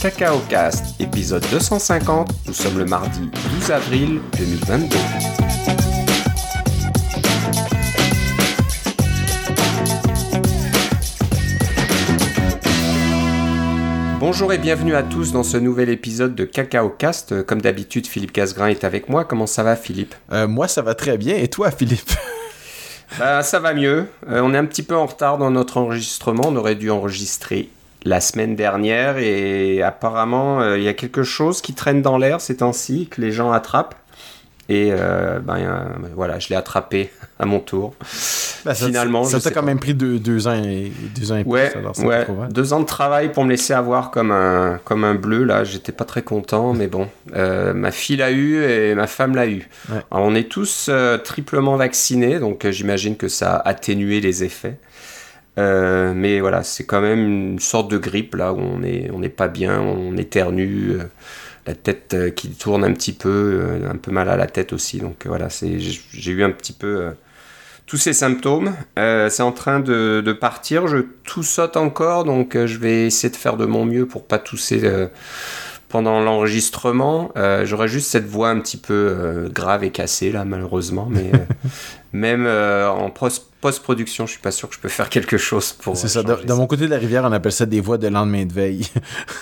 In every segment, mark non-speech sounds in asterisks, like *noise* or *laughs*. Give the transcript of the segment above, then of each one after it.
Cacao Cast, épisode 250. Nous sommes le mardi 12 avril 2022. Bonjour et bienvenue à tous dans ce nouvel épisode de Cacao Cast. Comme d'habitude, Philippe Casgrain est avec moi. Comment ça va, Philippe? Euh, moi, ça va très bien. Et toi, Philippe? Bah, ça va mieux. Euh, on est un petit peu en retard dans notre enregistrement. On aurait dû enregistrer la semaine dernière et apparemment, euh, il y a quelque chose qui traîne dans l'air ces temps-ci que les gens attrapent. Et euh, ben, euh, voilà, je l'ai attrapé *laughs* à mon tour. Ben, ça- Finalement, ça t'a quand pas. même pris deux, deux ans et deux ans et Ouais, plus. alors ouais. deux ans de travail pour me laisser avoir comme un, comme un bleu, là, j'étais pas très content, *laughs* mais bon, Euh, ma fille l'a eu et ma femme l'a eu. Ouais. Alors, on est tous triplement vaccinés, donc j'imagine que ça a atténué les effets. Euh, mais voilà, c'est quand même une sorte de grippe, là, où on on n'est pas bien, on éternue, euh, la tête euh, qui tourne un petit peu, euh, un peu mal à la tête aussi, donc euh, voilà, j'ai eu un petit peu... tous ces symptômes. C'est en train de, de partir. Je toussote encore, donc je vais essayer de faire de mon mieux pour pas tousser pendant l'enregistrement. Euh, J'aurais juste cette voix un petit peu euh, grave et cassée là, malheureusement. Mais euh, *laughs* même en post- post-production, je suis pas sûr que je peux faire quelque chose pour. C'est ça. Dans, mon côté de la rivière, on appelle ça des voix de lendemain de veille.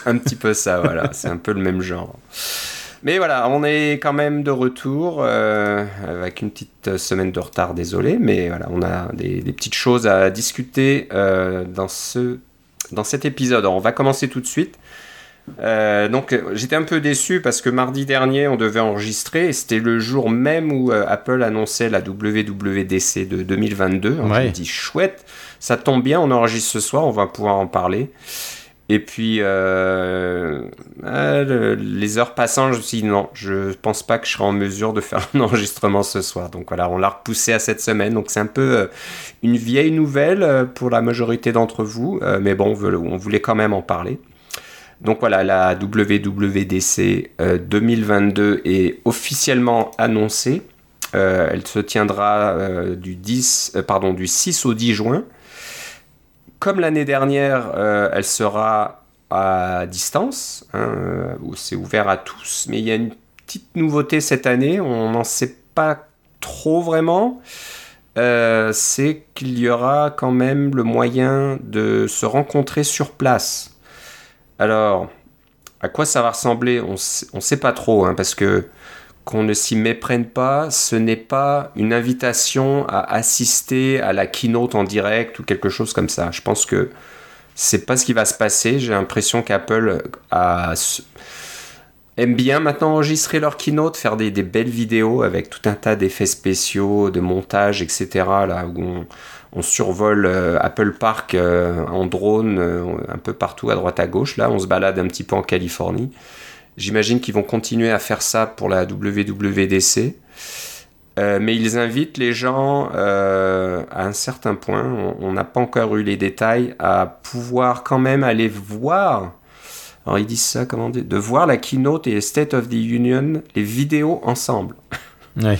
un petit peu ça, voilà. *laughs* C'est un peu le même genre. Mais voilà, on est quand même de retour euh, avec une petite semaine de retard, désolé, mais voilà, on a des, des petites choses à discuter euh, dans, ce, dans cet épisode. Alors, on va commencer tout de suite. Euh, donc, euh, j'étais un peu déçu parce que mardi dernier, on devait enregistrer et c'était le jour même où euh, Apple annonçait la WWDC de 2022. Alors, Je Ouais. dis, chouette, ça tombe bien, on enregistre ce soir, on va pouvoir en parler. Et puis, euh, le- les heures passant, je me suis dit non, je pense pas que je serai en mesure de faire *laughs* un enregistrement ce soir. Donc voilà, on l'a repoussé à cette semaine. Donc c'est un peu une vieille nouvelle pour la majorité d'entre vous, mais bon, on, veut- on voulait quand même en parler. Donc voilà, la WWDC euh, 2022 est officiellement annoncée. Euh, elle se tiendra euh, du, 10, euh, pardon, du 6 au 10 juin. Comme l'année dernière, euh, elle sera à distance, hein, euh, c'est ouvert à tous, mais il y a une petite nouveauté cette année, on n'en sait pas trop vraiment. Euh, c'est qu'il y aura quand même le moyen de se rencontrer sur place. Alors, à quoi ça va ressembler On ne sait pas trop, hein, parce que qu'on ne s'y méprenne pas, ce n'est pas une invitation à assister à la keynote en direct ou quelque chose comme ça. Je pense que c'est pas ce qui va se passer. J'ai l'impression qu'Apple aime bien maintenant enregistrer leur keynote, faire des, belles vidéos avec tout un tas d'effets spéciaux, de montage, etc. Là où on survole euh, Apple Park euh, en drone euh, un peu partout à droite à gauche. Là, on se balade un petit peu en Californie. J'imagine qu'ils vont continuer à faire ça pour la WWDC. Mais ils invitent les gens à un certain point, on- on n'a pas encore eu les détails, à pouvoir quand même aller voir, alors ils disent ça, comment dire, de voir la keynote et State of the Union, les vidéos ensemble. Ouais.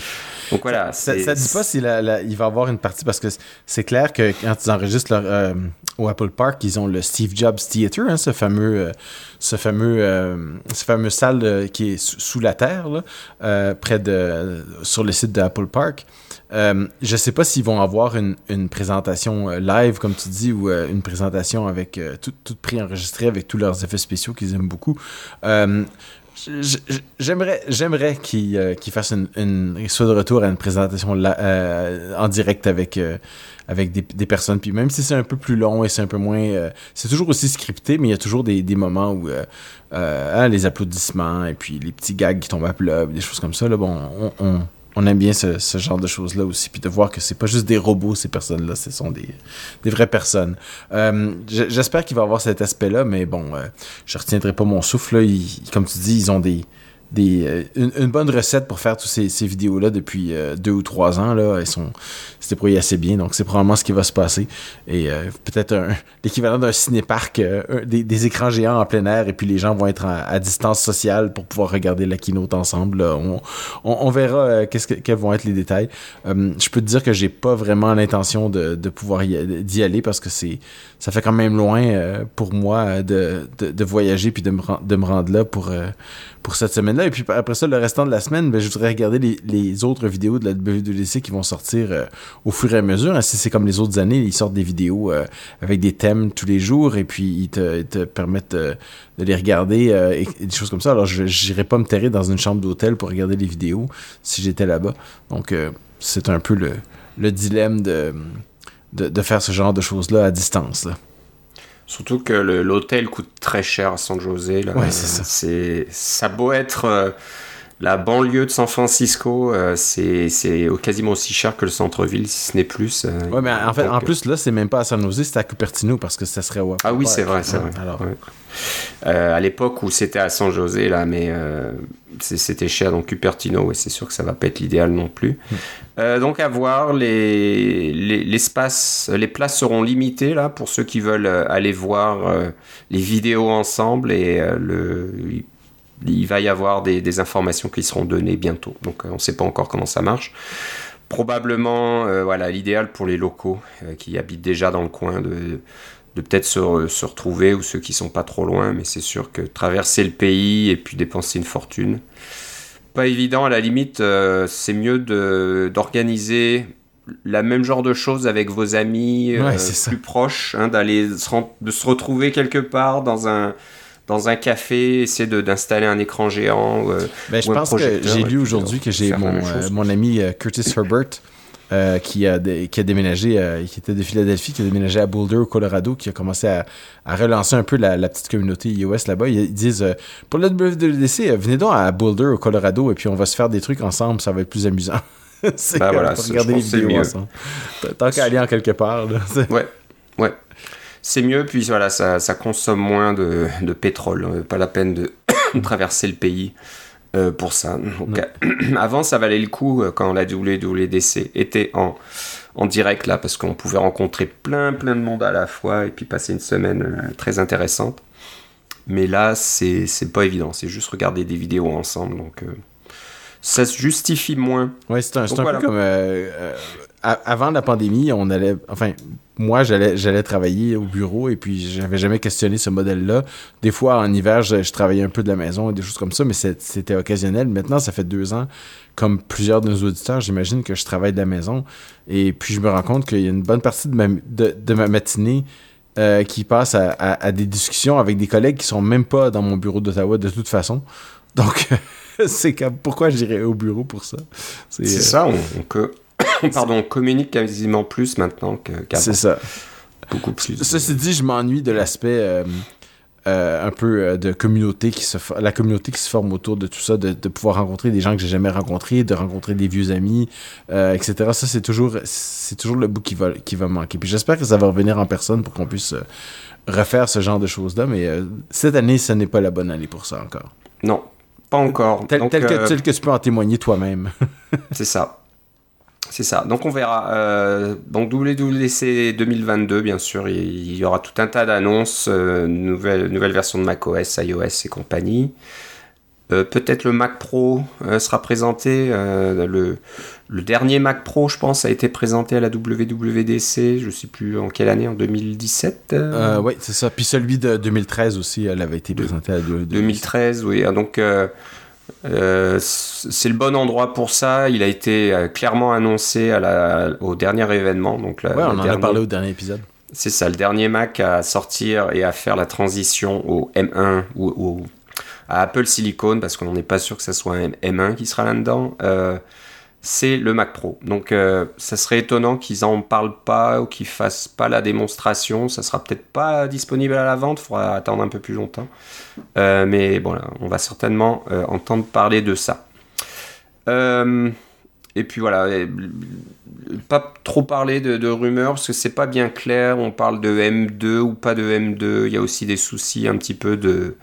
Donc voilà, Ça, ça dit pas s'il il va avoir une partie parce que c'est clair que quand ils enregistrent leur, euh, au Apple Park, ils ont le Steve Jobs Theater, hein, ce fameux, euh, ce fameux, euh, ce fameux salle qui est sous, sous la terre, là, près de, sur le site de Apple Park. Euh, je sais pas s'ils vont avoir une, une présentation live, comme tu dis, ou euh, une présentation avec euh, tout, tout préenregistré avec tous leurs effets spéciaux qu'ils aiment beaucoup. J'aimerais, j'aimerais euh, qu'ils fassent une, une, soient de retour à une présentation euh, en direct avec, euh, avec des, personnes. Puis même si c'est un peu plus long et c'est un peu moins. c'est toujours aussi scripté, mais il y a toujours des, des moments où hein, les applaudissements et puis les petits gags qui tombent à plat, des choses comme ça. Là, bon, on, on, on aime bien ce, genre de choses-là aussi. Puis de voir que c'est pas juste des robots, ces personnes-là, ce sont des, vraies personnes. Euh, J'espère qu'il va avoir cet aspect-là, mais bon, euh, je retiendrai pas mon souffle. Comme tu dis, ils ont des des, une, bonne recette pour faire toutes ces, vidéos-là depuis deux ou trois ans. Là. Elles sont, assez bien, donc c'est probablement ce qui va se passer. Et peut-être l'équivalent d'un cinéparc, des, écrans géants en plein air, et puis les gens vont être à, distance sociale pour pouvoir regarder la keynote ensemble. On, verra quels vont être les détails. je peux te dire que j'ai pas vraiment l'intention de, de pouvoir d'y aller parce que c'est ça fait quand même loin euh, pour moi de, de, voyager puis de me, de me rendre là pour, euh, pour cette Et puis après ça, le restant de la semaine, ben, je voudrais regarder les, autres vidéos de la WWDC qui vont sortir euh, au fur et à mesure. Ainsi, c'est comme les autres années, ils sortent des vidéos avec des thèmes tous les jours et puis ils te, te permettent de les regarder et, des choses comme ça. Alors, je n'irais pas me terrer dans une chambre d'hôtel pour regarder les vidéos si j'étais là-bas. Donc, c'est un peu le, le dilemme de, faire ce genre de choses-là à distance. Surtout que l'hôtel coûte très cher à San José. Là. Ouais, c'est ça. C'est, ça beau être euh, la banlieue de San Francisco, euh, c'est, quasiment aussi cher que le centre-ville, si ce n'est plus. Euh, ouais, mais en fait, en plus, là, c'est même pas à San Jose, c'est à Cupertino parce que ça serait. ah oui, c'est vrai, c'est vrai. Alors... à l'époque où c'était à San José, là, mais c'était cher, donc Cupertino, ouais, c'est sûr que ça va pas être l'idéal non plus. Hmm. Euh, donc à voir, les, les, les places seront limitées là pour ceux qui veulent euh, aller voir euh, les vidéos ensemble et le, il, va y avoir des, des, informations qui seront données bientôt. Donc on ne sait pas encore comment ça marche. Probablement, voilà, l'idéal pour les locaux qui habitent déjà dans le coin de, de peut-être se, se, retrouver ou ceux qui sont pas trop loin, mais c'est sûr que traverser le pays et puis dépenser une fortune, pas évident. À la limite, euh, c'est mieux d'organiser la même genre de choses avec vos amis euh, plus proches, hein, d'aller de se retrouver quelque part dans un dans un café, essayer d'installer un écran géant. Euh, ben, je pense que j'ai lu aujourd'hui que j'ai mon, mon ami Curtis Herbert euh, qui, a qui a déménagé, euh, qui était de Philadelphie, qui a déménagé à Boulder, au Colorado, qui a commencé à, à relancer un peu la, la, petite communauté iOS là-bas. Ils, disent euh, pour le WWDC, venez donc à Boulder, au Colorado, et puis on va se faire des trucs ensemble, ça va être plus amusant. *laughs* c'est ben voilà, regarder les vidéos ensemble. Tant qu'à aller en quelque part. Là, *laughs* ouais, ouais. C'est mieux, puis voilà, ça, ça consomme moins de, de pétrole. Pas la peine de *coughs* traverser le pays. Euh, pour ça. Donc, *coughs* avant, ça valait le coup euh, quand la WWDC était en, en direct là, parce qu'on pouvait rencontrer plein plein de monde à la fois et puis passer une semaine euh, très intéressante. Mais là, c'est pas évident. C'est juste regarder des vidéos ensemble. Donc, ça se justifie moins. Ouais, c'est un, un peu comme avant la pandémie, on allait, enfin, moi, j'allais, j'allais travailler au bureau et puis j'avais jamais questionné ce modèle-là. Des fois, en hiver, je, travaillais un peu de la maison et des choses comme ça, mais c'était occasionnel. Maintenant, ça fait deux ans, comme plusieurs de nos auditeurs, j'imagine que je travaille de la maison et puis je me rends compte qu'il y a une bonne partie de ma, de, ma matinée euh, qui passe à, des discussions avec des collègues qui sont même pas dans mon bureau d'Ottawa de toute façon. Donc, *laughs* c'est pourquoi j'irais au bureau pour ça? C'est, ça, on, on, *laughs* Pardon, on communique quasiment plus maintenant qu'avant. C'est ça. Beaucoup plus. Ceci dit, je m'ennuie de l'aspect euh, euh, un peu euh, de communauté qui se la communauté qui se forme autour de tout ça, de, pouvoir rencontrer des gens que j'ai jamais rencontrés, de rencontrer des vieux amis, etc. Ça, c'est toujours, c'est toujours le bout qui va, qui va manquer. Puis j'espère que ça va revenir en personne pour qu'on puisse refaire ce genre de choses-là. Mais cette année, ce n'est pas la bonne année pour ça encore. Non, pas encore. Tel, que, tel que tu peux en témoigner toi-même. c'est ça. C'est ça. Donc on verra. Euh, donc WWDC 2022, bien sûr, il, y aura tout un tas d'annonces, euh, nouvelle, nouvelle version de macOS, iOS et compagnie. Euh, peut-être le Mac Pro sera présenté. Le, le, dernier Mac Pro, je pense, a été présenté à la WWDC. Je ne sais plus en quelle année, en 2017 Oui, c'est ça. Puis celui de 2013 aussi, elle avait été présenté à la WWDC. 2013, oui. Donc euh, c'est le bon endroit pour ça. Il a été euh, clairement annoncé à la, au dernier événement. Donc ouais, on en a parlé au dernier épisode. C'est ça, le dernier Mac à sortir et à faire la transition au M1 ou, à Apple Silicon, parce qu'on n'est pas sûr que ce soit un M1 qui sera là-dedans. Euh, c'est le Mac Pro. Donc euh, ça serait étonnant qu'ils en parlent pas ou qu'ils fassent pas la démonstration. Ça sera peut-être pas disponible à la vente, faudra attendre un peu plus longtemps. Euh, mais bon, on va certainement euh, entendre parler de ça. et puis voilà, pas trop parler de, de rumeurs parce que c'est pas bien clair. On parle de M2 ou pas de M2. Il y a aussi des soucis un petit peu de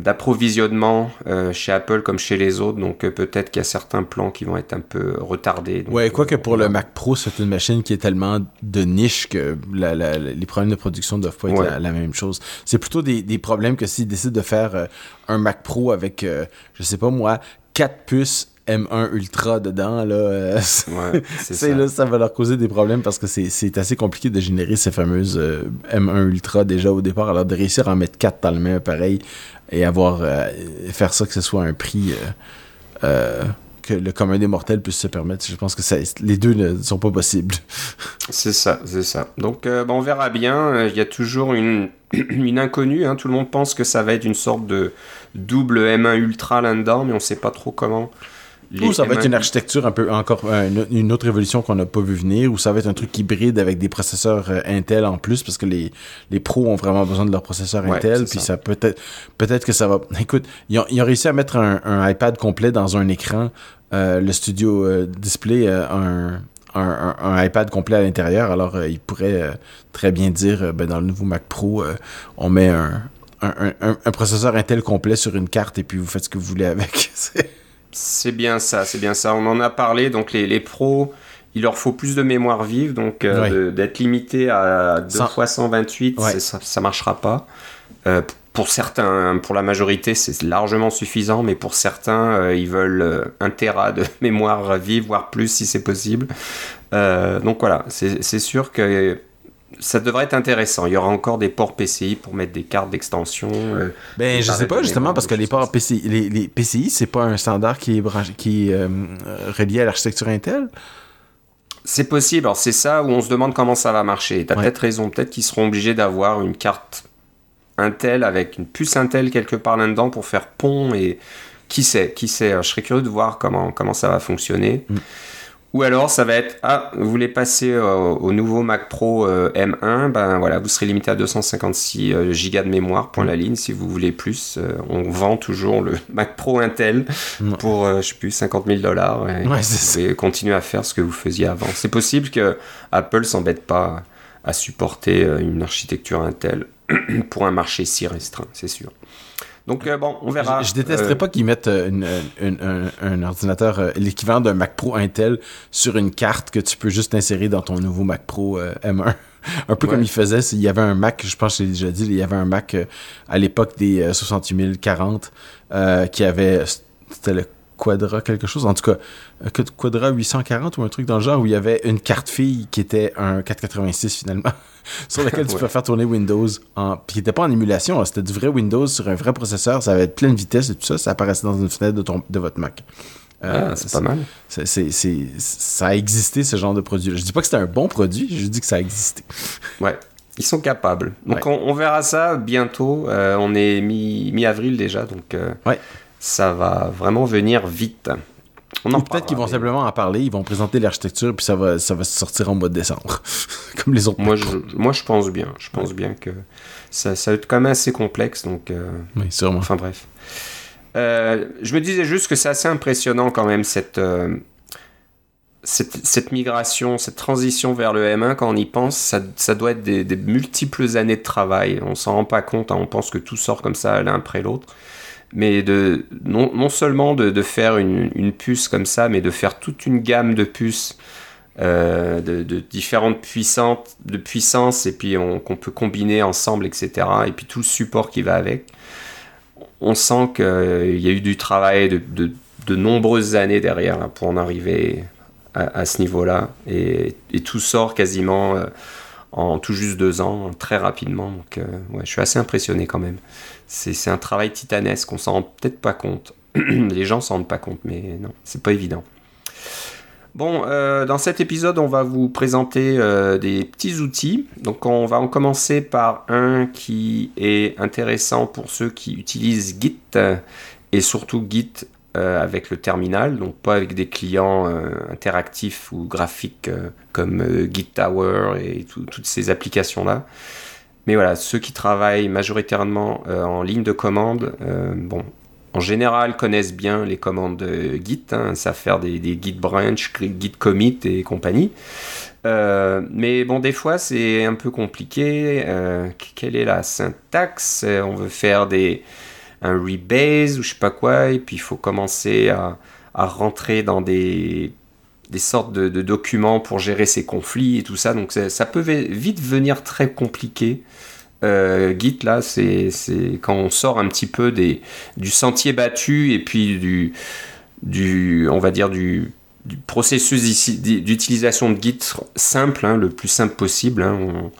d'approvisionnement euh, chez Apple comme chez les autres, donc euh, peut-être qu'il y a certains plans qui vont être un peu retardés. ouais, quoi que pour le Mac Pro, c'est une machine qui est tellement de niche que les problèmes de production ne doivent pas être la, même chose. C'est plutôt des, des, problèmes que s'ils décident de faire un Mac Pro avec, je sais pas moi, quatre puces M1 Ultra dedans, là, euh, *laughs* ça. Là, ça va leur causer des problèmes parce que c'est assez compliqué de générer ces fameuses euh, M1 Ultra déjà au départ. Alors de réussir à en mettre 4 dans le même appareil et avoir euh, faire ça que ce soit un prix que le commun des mortels puisse se permettre, je pense que ça, les deux ne sont pas possibles. *laughs* c'est ça, c'est ça. Donc on verra bien. Il y a toujours une, *clears throat* une inconnue. Hein. Tout le monde pense que ça va être une sorte de double M1 Ultra là-dedans, mais on ne sait pas trop comment ou ça va être une architecture un peu encore une autre évolution qu'on n'a pas vu venir, ou ça va être un truc hybride avec des processeurs euh, Intel en plus, parce que les, les pros ont vraiment besoin de leurs processeurs Intel, puis ça, peut-être peut-être que ça va. *laughs* Écoute, ils ont, ils ont réussi à mettre un, un, iPad complet dans un écran. Euh, le studio euh, display un, un, un, iPad complet à l'intérieur, alors ils pourraient très bien dire ben, dans le nouveau Mac Pro, on met un, un, un, processeur Intel complet sur une carte et puis vous faites ce que vous voulez avec. *laughs* C'est bien ça, c'est bien ça. On en a parlé, donc les, les pros, il leur faut plus de mémoire vive, donc euh, d'être limité à 2 fois 128, ça, ça marchera pas. Euh, pour certains, pour la majorité, c'est largement suffisant, mais pour certains, euh, ils veulent un Tera de *laughs* mémoire vive, voire plus si c'est possible. donc voilà, c'est sûr que ça devrait être intéressant. Il y aura encore des ports PCI pour mettre des cartes d'extension. Euh, ben, je sais pas, justement, parce que les ports PCI, les, les PCI, c'est pas un standard qui est, qui euh, relié à l'architecture Intel? C'est possible. Alors, c'est ça où on se demande comment ça va marcher. Tu as peut-être raison. Peut-être qu'ils seront obligés d'avoir une carte Intel avec une puce Intel quelque part là-dedans pour faire pont et qui sait, qui sait. je serais curieux de voir comment, comment ça va fonctionner. Mm. Ou alors ça va être ah vous voulez passer euh, au nouveau Mac Pro euh, M1 ben voilà vous serez limité à 256 euh, gigas de mémoire pour la ligne si vous voulez plus on vend toujours le *laughs* Mac Pro Intel pour je sais plus 50 000 dollars et, continuer à faire ce que vous faisiez avant. C'est possible que Apple s'embête pas à supporter une architecture Intel *clears throat* pour un marché si restreint c'est sûr donc, euh, bon, on verra. Je, détesterais euh, pas qu'ils mettent euh, un, ordinateur, l'équivalent d'un Mac Pro Intel, sur une carte que tu peux juste insérer dans ton nouveau Mac Pro M1. un peu comme il faisait, il y avait un Mac, je pense que j'ai déjà dit, il y avait un Mac à l'époque des 68040 qui avait, c'était le Quadra quelque chose, en tout cas, Quadra 840 ou un truc dans le genre où il y avait une carte fille qui était un 486 finalement. *laughs* sur lequel tu peux faire tourner Windows. En... Puis qui n'était pas en émulation, c'était du vrai Windows sur un vrai processeur, ça avait pleine vitesse et tout ça, ça apparaissait dans une fenêtre de, ton... de votre Mac. Euh, ah, c'est pas mal. Ça a existé, ce genre de produit. Je dis pas que c'était un bon produit, je dis que ça a existé. *laughs* Ouais, ils sont capables. Donc on, verra ça bientôt. Euh, on est mi-avril déjà, donc euh, ouais. Ça va vraiment venir vite. Peut-être qu'ils vont simplement en parler, ils vont présenter l'architecture, puis ça va, ça va sortir en mois de décembre. *laughs* Comme les autres. Moi je, moi, je pense bien. Je pense bien que ça, ça va être quand même assez complexe. Donc, euh, oui, sûrement. Enfin, bref. Euh, je me disais juste que c'est assez impressionnant quand même cette, euh, cette, cette, migration, cette transition vers le M1. Quand on y pense, ça, ça doit être des, des, multiples années de travail. On s'en rend pas compte. Hein. On pense que tout sort comme ça l'un après l'autre mais de non, non seulement de, de faire une, une, puce comme ça, mais de faire toute une gamme de puces euh, de, différentes puissantes, de puissances et puis qu'on peut combiner ensemble, etc. Et puis tout le support qui va avec. On sent qu'il euh, y a eu du travail de, de, de nombreuses années derrière là, pour en arriver à, ce niveau-là. Et, et, tout sort quasiment euh, en tout juste deux ans, très rapidement. Donc euh, je suis assez impressionné quand même c'est un travail titanesque, on s'en rend peut-être pas compte. *clears throat* Les gens s'en rendent pas compte, mais non, c'est pas évident. Bon, euh, dans cet épisode, on va vous présenter euh, des petits outils. Donc, on va en commencer par un qui est intéressant pour ceux qui utilisent Git et surtout Git euh, avec le terminal, donc pas avec des clients interactifs ou graphiques comme Git Tower et toutes ces applications-là. Mais voilà, ceux qui travaillent majoritairement euh, en ligne de commande, euh, bon, en général connaissent bien les commandes Git, hein, savent faire des, Git branch, Git commit et compagnie. Euh, mais bon, des fois c'est un peu compliqué. quelle est la syntaxe? On veut faire des un rebase ou je sais pas quoi, et puis il faut commencer à, rentrer dans des, des sortes de, documents pour gérer ces conflits et tout ça. Donc ça, peut vite venir très compliqué. Euh, Git là, c'est quand on sort un petit peu des, du sentier battu et puis du, on va dire du, du processus d'utilisation de Git simple, hein, le plus simple possible. Hein. On,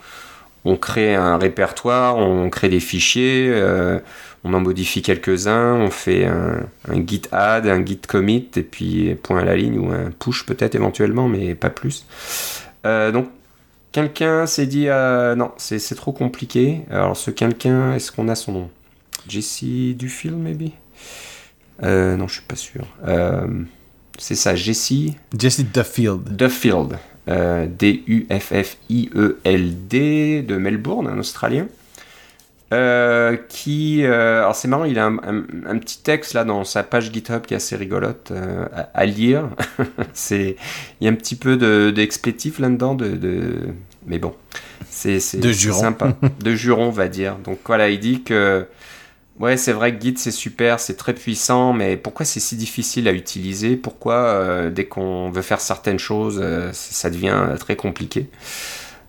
on, crée un répertoire, on crée des fichiers. Euh, on en modifie quelques-uns, on fait un, git add, un git commit, et puis point à la ligne, ou un push peut-être éventuellement, mais pas plus. Euh, donc quelqu'un s'est dit, euh, non, c'est trop compliqué. Alors ce quelqu'un, est-ce qu'on a son nom? Jesse Duffield, maybe? Euh, Non, je suis pas sûr. c'est ça, Jesse? Jesse Duffield. Duffield. D-U-F-F-I-E-L-D de Melbourne, un Australien. Euh, qui, euh, alors c'est marrant, il a un, petit texte là dans sa page GitHub qui est assez rigolote euh, à, lire. *laughs* c'est, il y a un petit peu d'explétif là-dedans, de, de, mais bon, c'est, c'est, sympa, *laughs* de juron on va dire. Donc voilà, il dit que ouais, c'est vrai que Git c'est super, c'est très puissant, mais pourquoi c'est si difficile à utiliser? Pourquoi dès qu'on veut faire certaines choses, ça devient très compliqué?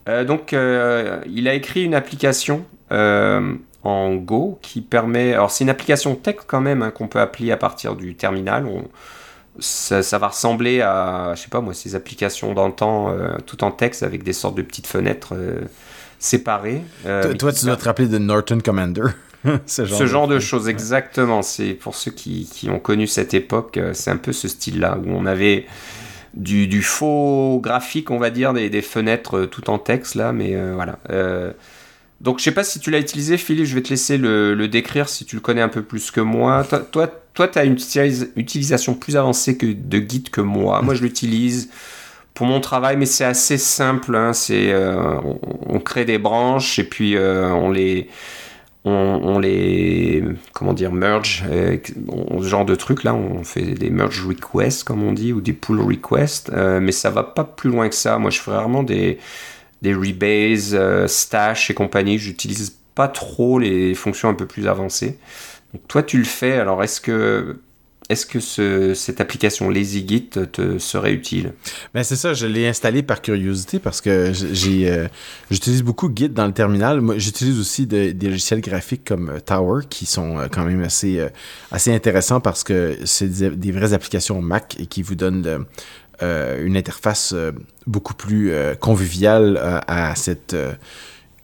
Donc, il a écrit une application euh, en Go qui permet. Alors, c'est une application tech quand même hein, qu'on peut appliquer à partir du terminal. ça, va ressembler à, je sais pas moi, ces applications d'antan, euh, tout en texte avec des sortes de petites fenêtres euh, séparées. toi, tu dois te rappeler de Norton Commander. *laughs* ce genre, de, choses, exactement. C'est pour ceux qui, qui, ont connu cette époque, c'est un peu ce style-là où on avait du, du, faux graphique, on va dire, des, des, fenêtres tout en texte là, mais voilà. Donc je sais pas si tu l'as utilisé, Philippe, je vais te laisser le, décrire si tu le connais un peu plus que moi. Toi, tu as une utilisation plus avancée que de Git que moi. Moi, je l'utilise pour mon travail, mais c'est assez simple. Hein. Euh, on, crée des branches et puis euh, on les, on, les, comment dire, merge, euh, ce genre de trucs là. On fait des merge requests, comme on dit, ou des pull requests, mais ça va pas plus loin que ça. Moi, je fais vraiment des des rebase, euh, stash et compagnie. J'utilise pas trop les fonctions un peu plus avancées. Toi, tu le fais. Alors, est-ce que est-ce que ce, cette application LazyGit te serait utile? Ben c'est ça, je l'ai installé par curiosité parce que euh, j'utilise beaucoup Git dans le terminal. J'utilise aussi des logiciels graphiques comme euh, Tower qui sont quand même assez assez intéressants parce que c'est des, vraies applications Mac et qui vous donnent euh, une interface euh, beaucoup plus euh, conviviale à cette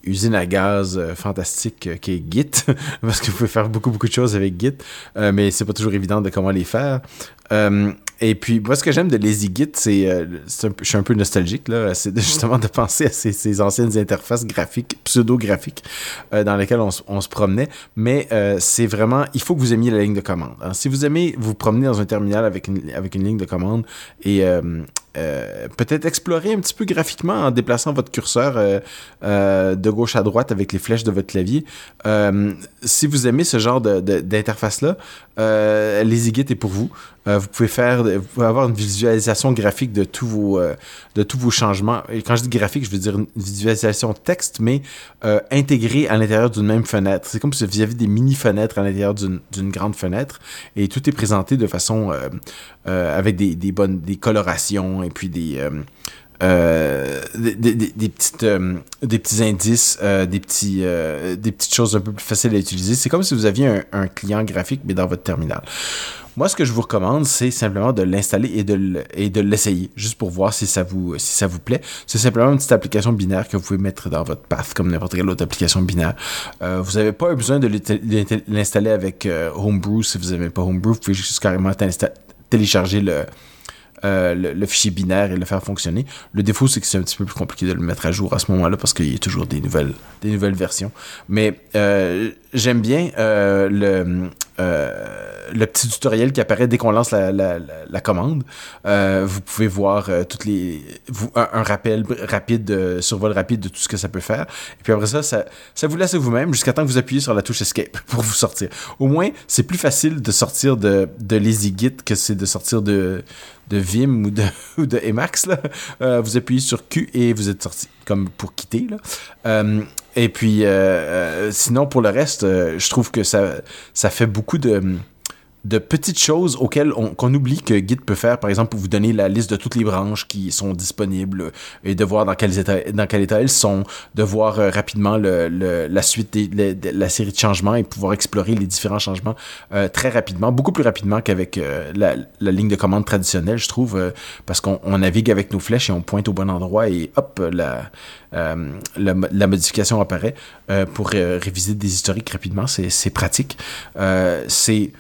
usine à gaz fantastique qui est Git, *laughs* parce que vous pouvez faire beaucoup, beaucoup de choses avec Git, mais c'est pas toujours évident de comment les faire. Et puis, moi, ce que j'aime de Lazy Git, c'est, euh, je suis un peu nostalgique, là, c'est *laughs* justement de penser à ces, anciennes interfaces graphiques, pseudo-graphiques, euh, dans lesquelles on, se promenait. Mais euh, c'est vraiment, il faut que vous aimiez la ligne de commande. Hein. Si vous aimez vous promener dans un terminal avec une, avec une ligne de commande et peut-être explorer un petit peu graphiquement en déplaçant votre curseur de gauche à droite avec les flèches de votre clavier, si vous aimez ce genre d'interface-là, Lazy Git est pour vous. Euh, vous pouvez faire, vous avoir une visualisation graphique de tous vos, euh, de tous vos changements. Et quand je dis graphique, je veux dire une visualisation texte, mais euh, intégrée à l'intérieur d'une même fenêtre. C'est comme si vous aviez des mini fenêtres à l'intérieur d'une grande fenêtre, et tout est présenté de façon avec des, des bonnes, des colorations et puis des des, des, petites, des petits indices, des, petits, des petites choses un peu plus faciles à utiliser. C'est comme si vous aviez un, client graphique, mais dans votre terminal. Moi, ce que je vous recommande, c'est simplement de l'installer et de l'essayer, juste pour voir si ça vous si ça vous plaît. C'est simplement une petite application binaire que vous pouvez mettre dans votre path comme n'importe quelle autre application binaire. Euh, vous n'avez pas besoin de l'installer avec euh, Homebrew si vous n'avez pas Homebrew. Vous pouvez juste carrément télécharger le euh, le, fichier binaire et le faire fonctionner. Le défaut, c'est que c'est un petit peu plus compliqué de le mettre à jour à ce moment-là parce qu'il y a toujours des nouvelles, des nouvelles versions. Mais euh, j'aime bien euh, le, le petit tutoriel qui apparaît dès qu'on lance la, commande. vous pouvez voir toutes les un, rappel rapide, survol rapide de tout ce que ça peut faire. Et puis après ça, ça, vous laisse vous-même jusqu'à temps que vous appuyez sur la touche Escape *laughs* pour vous sortir. Au moins, c'est plus facile de sortir de, de LazyGit que c'est de sortir de Vim ou de, *laughs* Emacs, euh, vous appuyez sur Q et vous êtes sorti, comme pour quitter. Euh, Et puis, sinon, pour le reste, je trouve que ça, ça fait beaucoup de de petites choses auxquelles on, qu'on oublie que Git peut faire, par exemple, pour vous donner la liste de toutes les branches qui sont disponibles et de voir dans quel état, dans quel état elles sont, de voir euh, rapidement la suite de la série de changements et pouvoir explorer les différents changements euh, très rapidement, beaucoup plus rapidement qu'avec euh, la, ligne de commande traditionnelle, je trouve, parce qu'on on navigue avec nos flèches et on pointe au bon endroit et hop, la, la, la, modification apparaît pour réviser des historiques rapidement. C'est, c'est pratique. c'est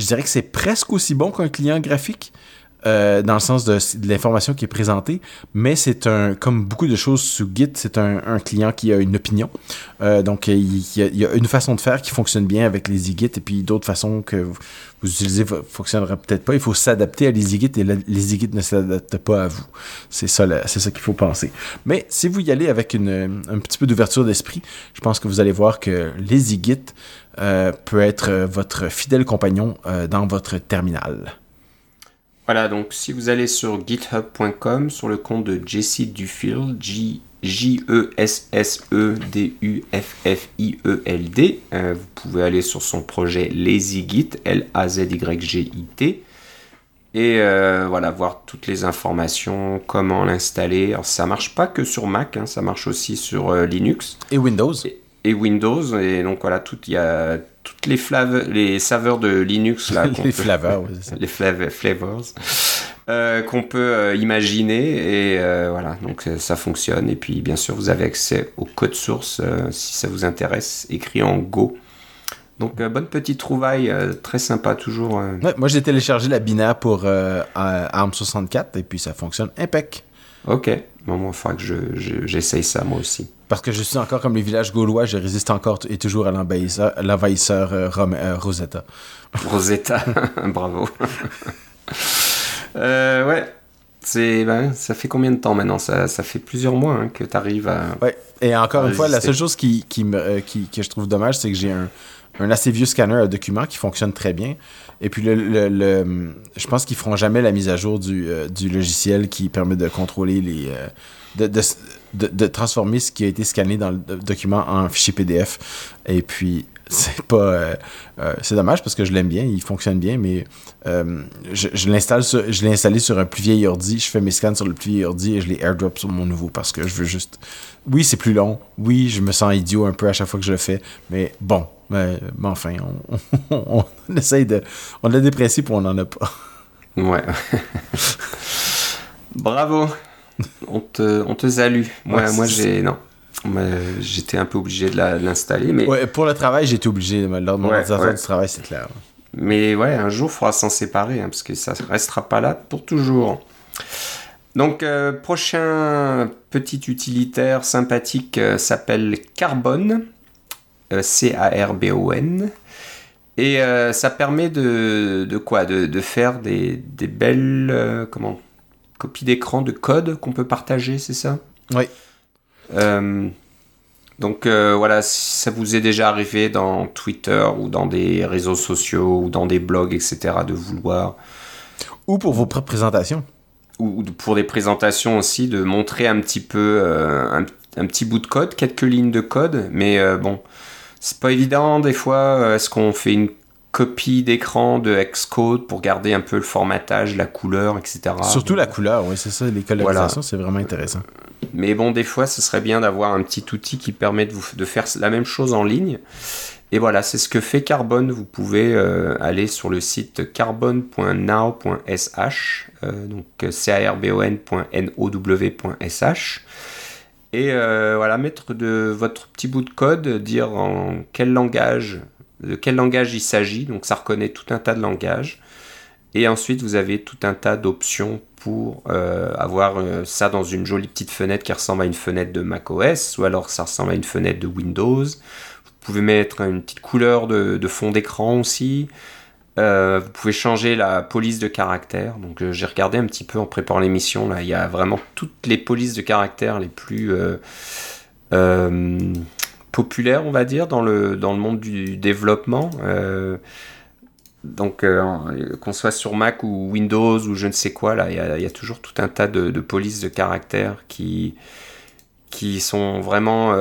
je dirais que c'est presque aussi bon qu'un client graphique. Euh, dans le sens de, l'information qui est présentée, mais c'est un, comme beaucoup de choses sous Git, c'est un, client qui a une opinion. Euh, donc, il y, a, une façon de faire qui fonctionne bien avec les Git et puis d'autres façons que vous, utilisez ne fonctionnera peut-être pas. Il faut s'adapter à les Git et les Git ne s'adaptent pas à vous. C'est ça, c'est ça qu'il faut penser. Mais si vous y allez avec une, un petit peu d'ouverture d'esprit, je pense que vous allez voir que les Git euh, peut être votre fidèle compagnon dans votre terminal. Voilà, donc si vous allez sur github.com, sur le compte de Jesse Duffield, J-E-S-S-E-D-U-F-F-I-E-L-D, euh, vous pouvez aller sur son projet LazyGit, L-A-Z-Y-G-I-T, et euh, voilà, voir toutes les informations, comment l'installer. Alors ça marche pas que sur Mac, hein, ça marche aussi sur euh, Linux. Et Windows. Et, Windows, et donc voilà, il y a toutes les, les saveurs de Linux là. *laughs* les flavors, *laughs* Les flavors. Euh, qu'on peut euh, imaginer et euh, voilà. Donc ça fonctionne. Et puis bien sûr vous avez accès au code source si ça vous intéresse écrit en Go. Donc bonne petite trouvaille très sympa toujours moi j'ai téléchargé la binaire pour ARM 64 et puis ça fonctionne impec ok il faudra que j'essaye ça moi aussi parce que je suis encore comme les villages gaulois, je résiste encore et toujours à l'envahisseur euh, euh, Rosetta. *laughs* Rosetta, *laughs* bravo. euh, ouais, c'est, ben, ça fait combien de temps maintenant? Ça, ça fait plusieurs mois hein, que tu arrives à. Ouais, et encore une fois, la seule chose qui, qui me, euh, qui, que je trouve dommage, c'est que j'ai un, un, assez vieux scanner à documents qui fonctionne très bien. Et puis, le, le, je pense qu'ils feront jamais la mise à jour du, du logiciel qui permet de contrôler les. de, de de, transformer ce qui a été scanné dans le document en fichier PDF. Et puis, *laughs* c'est pas. Euh, euh, c'est dommage parce que je l'aime bien, il fonctionne bien, mais euh, je, je l'installe je l'ai installé sur un plus vieil ordi, je fais mes scans sur le plus vieil ordi et je les airdrop sur mon nouveau parce que je veux juste. Oui, c'est plus long. Oui, je me sens idiot un peu à chaque fois que je le fais, mais bon. Mais, enfin, *laughs* on, on, essaye de. On a des principes ou on n'en a pas. Ouais. *laughs* Bravo on te, on te salue. Moi, moi j'ai. Non. J'étais un peu obligé de l'installer. Mais... Ouais, pour le travail, j'étais obligé. Lors de mon ordinateur du travail, c'est clair. Mais ouais, un jour, il faudra s'en séparer, hein, parce que ça restera pas là pour toujours. Donc, euh, prochain petit utilitaire sympathique euh, s'appelle Carbon. Euh, C-A-R-B-O-N. Et ça permet de, de quoi? De, de, faire des, des belles. comment? Copie d'écran de code qu'on peut partager, c'est ça? Oui. Euh, donc euh, voilà, si ça vous est déjà arrivé dans Twitter ou dans des réseaux sociaux ou dans des blogs, etc., de vouloir... Ou pour vos propres présentations. Ou pour des présentations aussi, de montrer un petit peu euh, un, un, petit bout de code, quelques lignes de code, mais bon, c'est pas évident des fois. Est-ce qu'on fait une copie d'écran de Xcode pour garder un peu le formatage, la couleur, etc. Surtout la couleur, oui, c'est ça. Les colorisations, c'est vraiment intéressant. Mais bon, des fois, ce serait bien d'avoir un petit outil qui permet de, vous, de faire la même chose en ligne. Et voilà, c'est ce que fait Carbon. Vous pouvez euh, aller sur le site carbon.now.sh, euh, donc c a r b o n.now.sh. Et euh, voilà, mettre de votre petit bout de code, dire en quel langage de quel langage il s'agit. Donc ça reconnaît tout un tas de langages. Et ensuite, vous avez tout un tas d'options pour euh, avoir euh, ça dans une jolie petite fenêtre qui ressemble à une fenêtre de macOS, ou alors ça ressemble à une fenêtre de Windows. Vous pouvez mettre une petite couleur de, fond d'écran aussi. Euh, vous pouvez changer la police de caractère. Donc j'ai regardé un petit peu en préparant l'émission. Là, il y a vraiment toutes les polices de caractère les plus populaire, on va dire, dans le, dans le monde du développement. Euh, donc, euh, qu'on soit sur Mac ou Windows ou je ne sais quoi, là, il y, a, toujours tout un tas de, polices de caractères qui, qui sont vraiment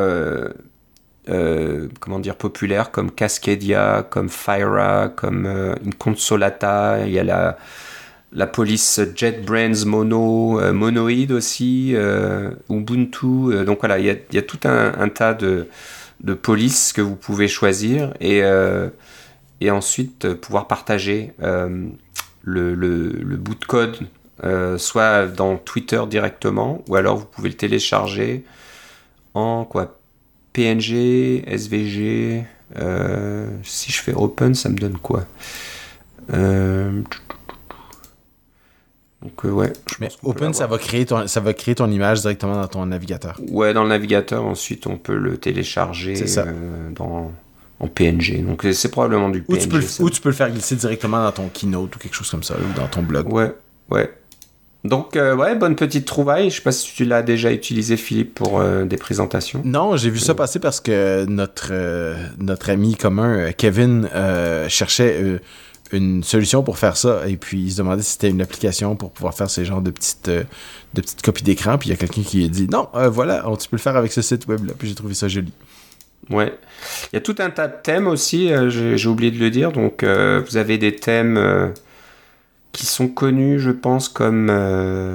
euh, comment dire populaires comme Cascadia, comme Fyra, comme Inconsolata. Il y a la police JetBrains Mono, euh, Monoid aussi, euh, Ubuntu. Euh, donc voilà, il y a, tout un, tas de, de, polices que vous pouvez choisir et, ensuite pouvoir partager le, le, bout de code, soit dans Twitter directement, ou alors vous pouvez le télécharger en quoi PNG, SVG. si je fais open, ça me donne quoi? Donc euh, ouais. Mais Open, ça va, créer ton, ça va créer ton image directement dans ton navigateur. Ouais, dans le navigateur, ensuite on peut le télécharger euh, dans, en PNG. Donc euh, c'est probablement du PNG. Ou tu, peux le, ou tu peux le faire glisser directement dans ton Keynote ou quelque chose comme ça, ou dans ton blog. Ouais, ouais. Donc, ouais, bonne petite trouvaille. Je sais pas si tu l'as déjà utilisé, Philippe, pour des présentations. Non, j'ai vu ça passer parce que notre, notre ami commun, Kevin, cherchait une solution pour faire ça. Et puis, il se demandait si c'était une application pour pouvoir faire ces genres de petites, euh, de petites copies d'écran. Puis, il y a quelqu'un qui a dit non, euh, voilà, tu peux le faire avec ce site web-là. Puis, j'ai trouvé ça joli. Ouais. Il y a tout un tas de thèmes aussi, euh, j'ai oublié de le dire. Donc, vous avez des thèmes qui sont connus, je pense, comme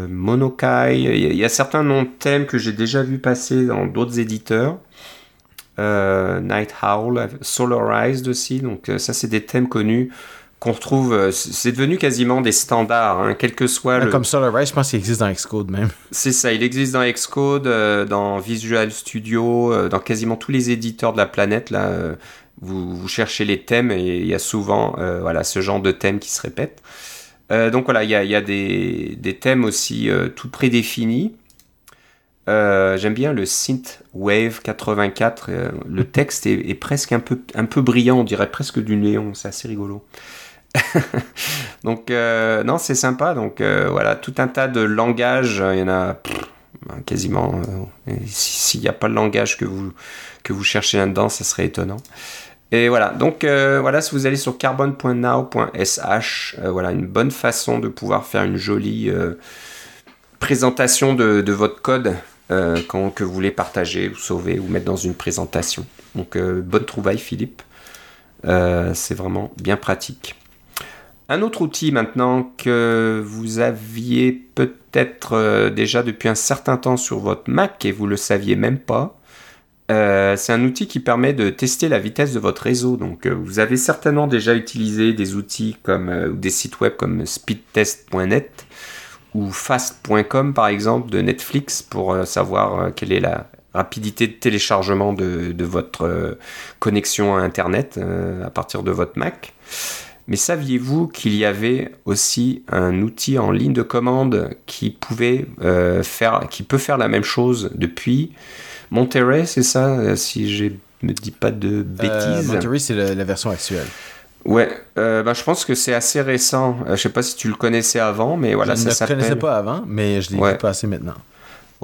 Monokai. Il y, a certains noms de thèmes que j'ai déjà vu passer dans d'autres éditeurs. Night Howl, Solarized aussi. Donc, ça, c'est des thèmes connus qu'on retrouve, euh, c'est devenu quasiment des standards, hein, quel que soit le... Comme SolarRise, je pense qu'il existe dans Xcode même. C'est ça, il existe dans Xcode, euh, dans Visual Studio, euh, dans quasiment tous les éditeurs de la planète. Là, vous, vous, cherchez les thèmes et il y a souvent voilà, ce genre de thèmes qui se répètent. Donc voilà, il y a, y a des, des, thèmes aussi tout prédéfinis. J'aime bien le Synth Wave 84. le texte est, est, presque un peu, un peu brillant, on dirait presque du néon. C'est assez rigolo. *laughs* donc, euh, non, c'est sympa. Donc, euh, voilà, tout un tas de langages. Il y en a ben, quasiment. Euh, s'il n'y a pas le langage que vous, que vous cherchez là-dedans, ça serait étonnant. Et voilà, donc voilà, si vous allez sur carbon.now.sh, voilà une bonne façon de pouvoir faire une jolie présentation de, votre code quand que vous voulez partager ou sauver ou mettre dans une présentation. Donc bonne trouvaille Philippe, c'est vraiment bien pratique. Un autre outil maintenant que vous aviez peut-être euh, déjà depuis un certain temps sur votre Mac et vous ne le saviez même pas, euh, c'est un outil qui permet de tester la vitesse de votre réseau. Donc euh, vous avez certainement déjà utilisé des outils comme des sites web comme speedtest.net ou fast.com par exemple de Netflix pour savoir quelle est la rapidité de téléchargement de votre connexion à Internet à partir de votre Mac. Mais saviez-vous qu'il y avait aussi un outil en ligne de commande qui pouvait euh, qui peut faire la même chose depuis Monterey, c'est ça, euh, si je me dis pas de bêtises. Euh, Monterey, c'est la, version actuelle. Ouais, bah, je pense que c'est assez récent. je sais pas si tu le connaissais avant, mais voilà, ça s'appelle. Je ne le connaissais pas avant, mais je l'ai vu passer maintenant.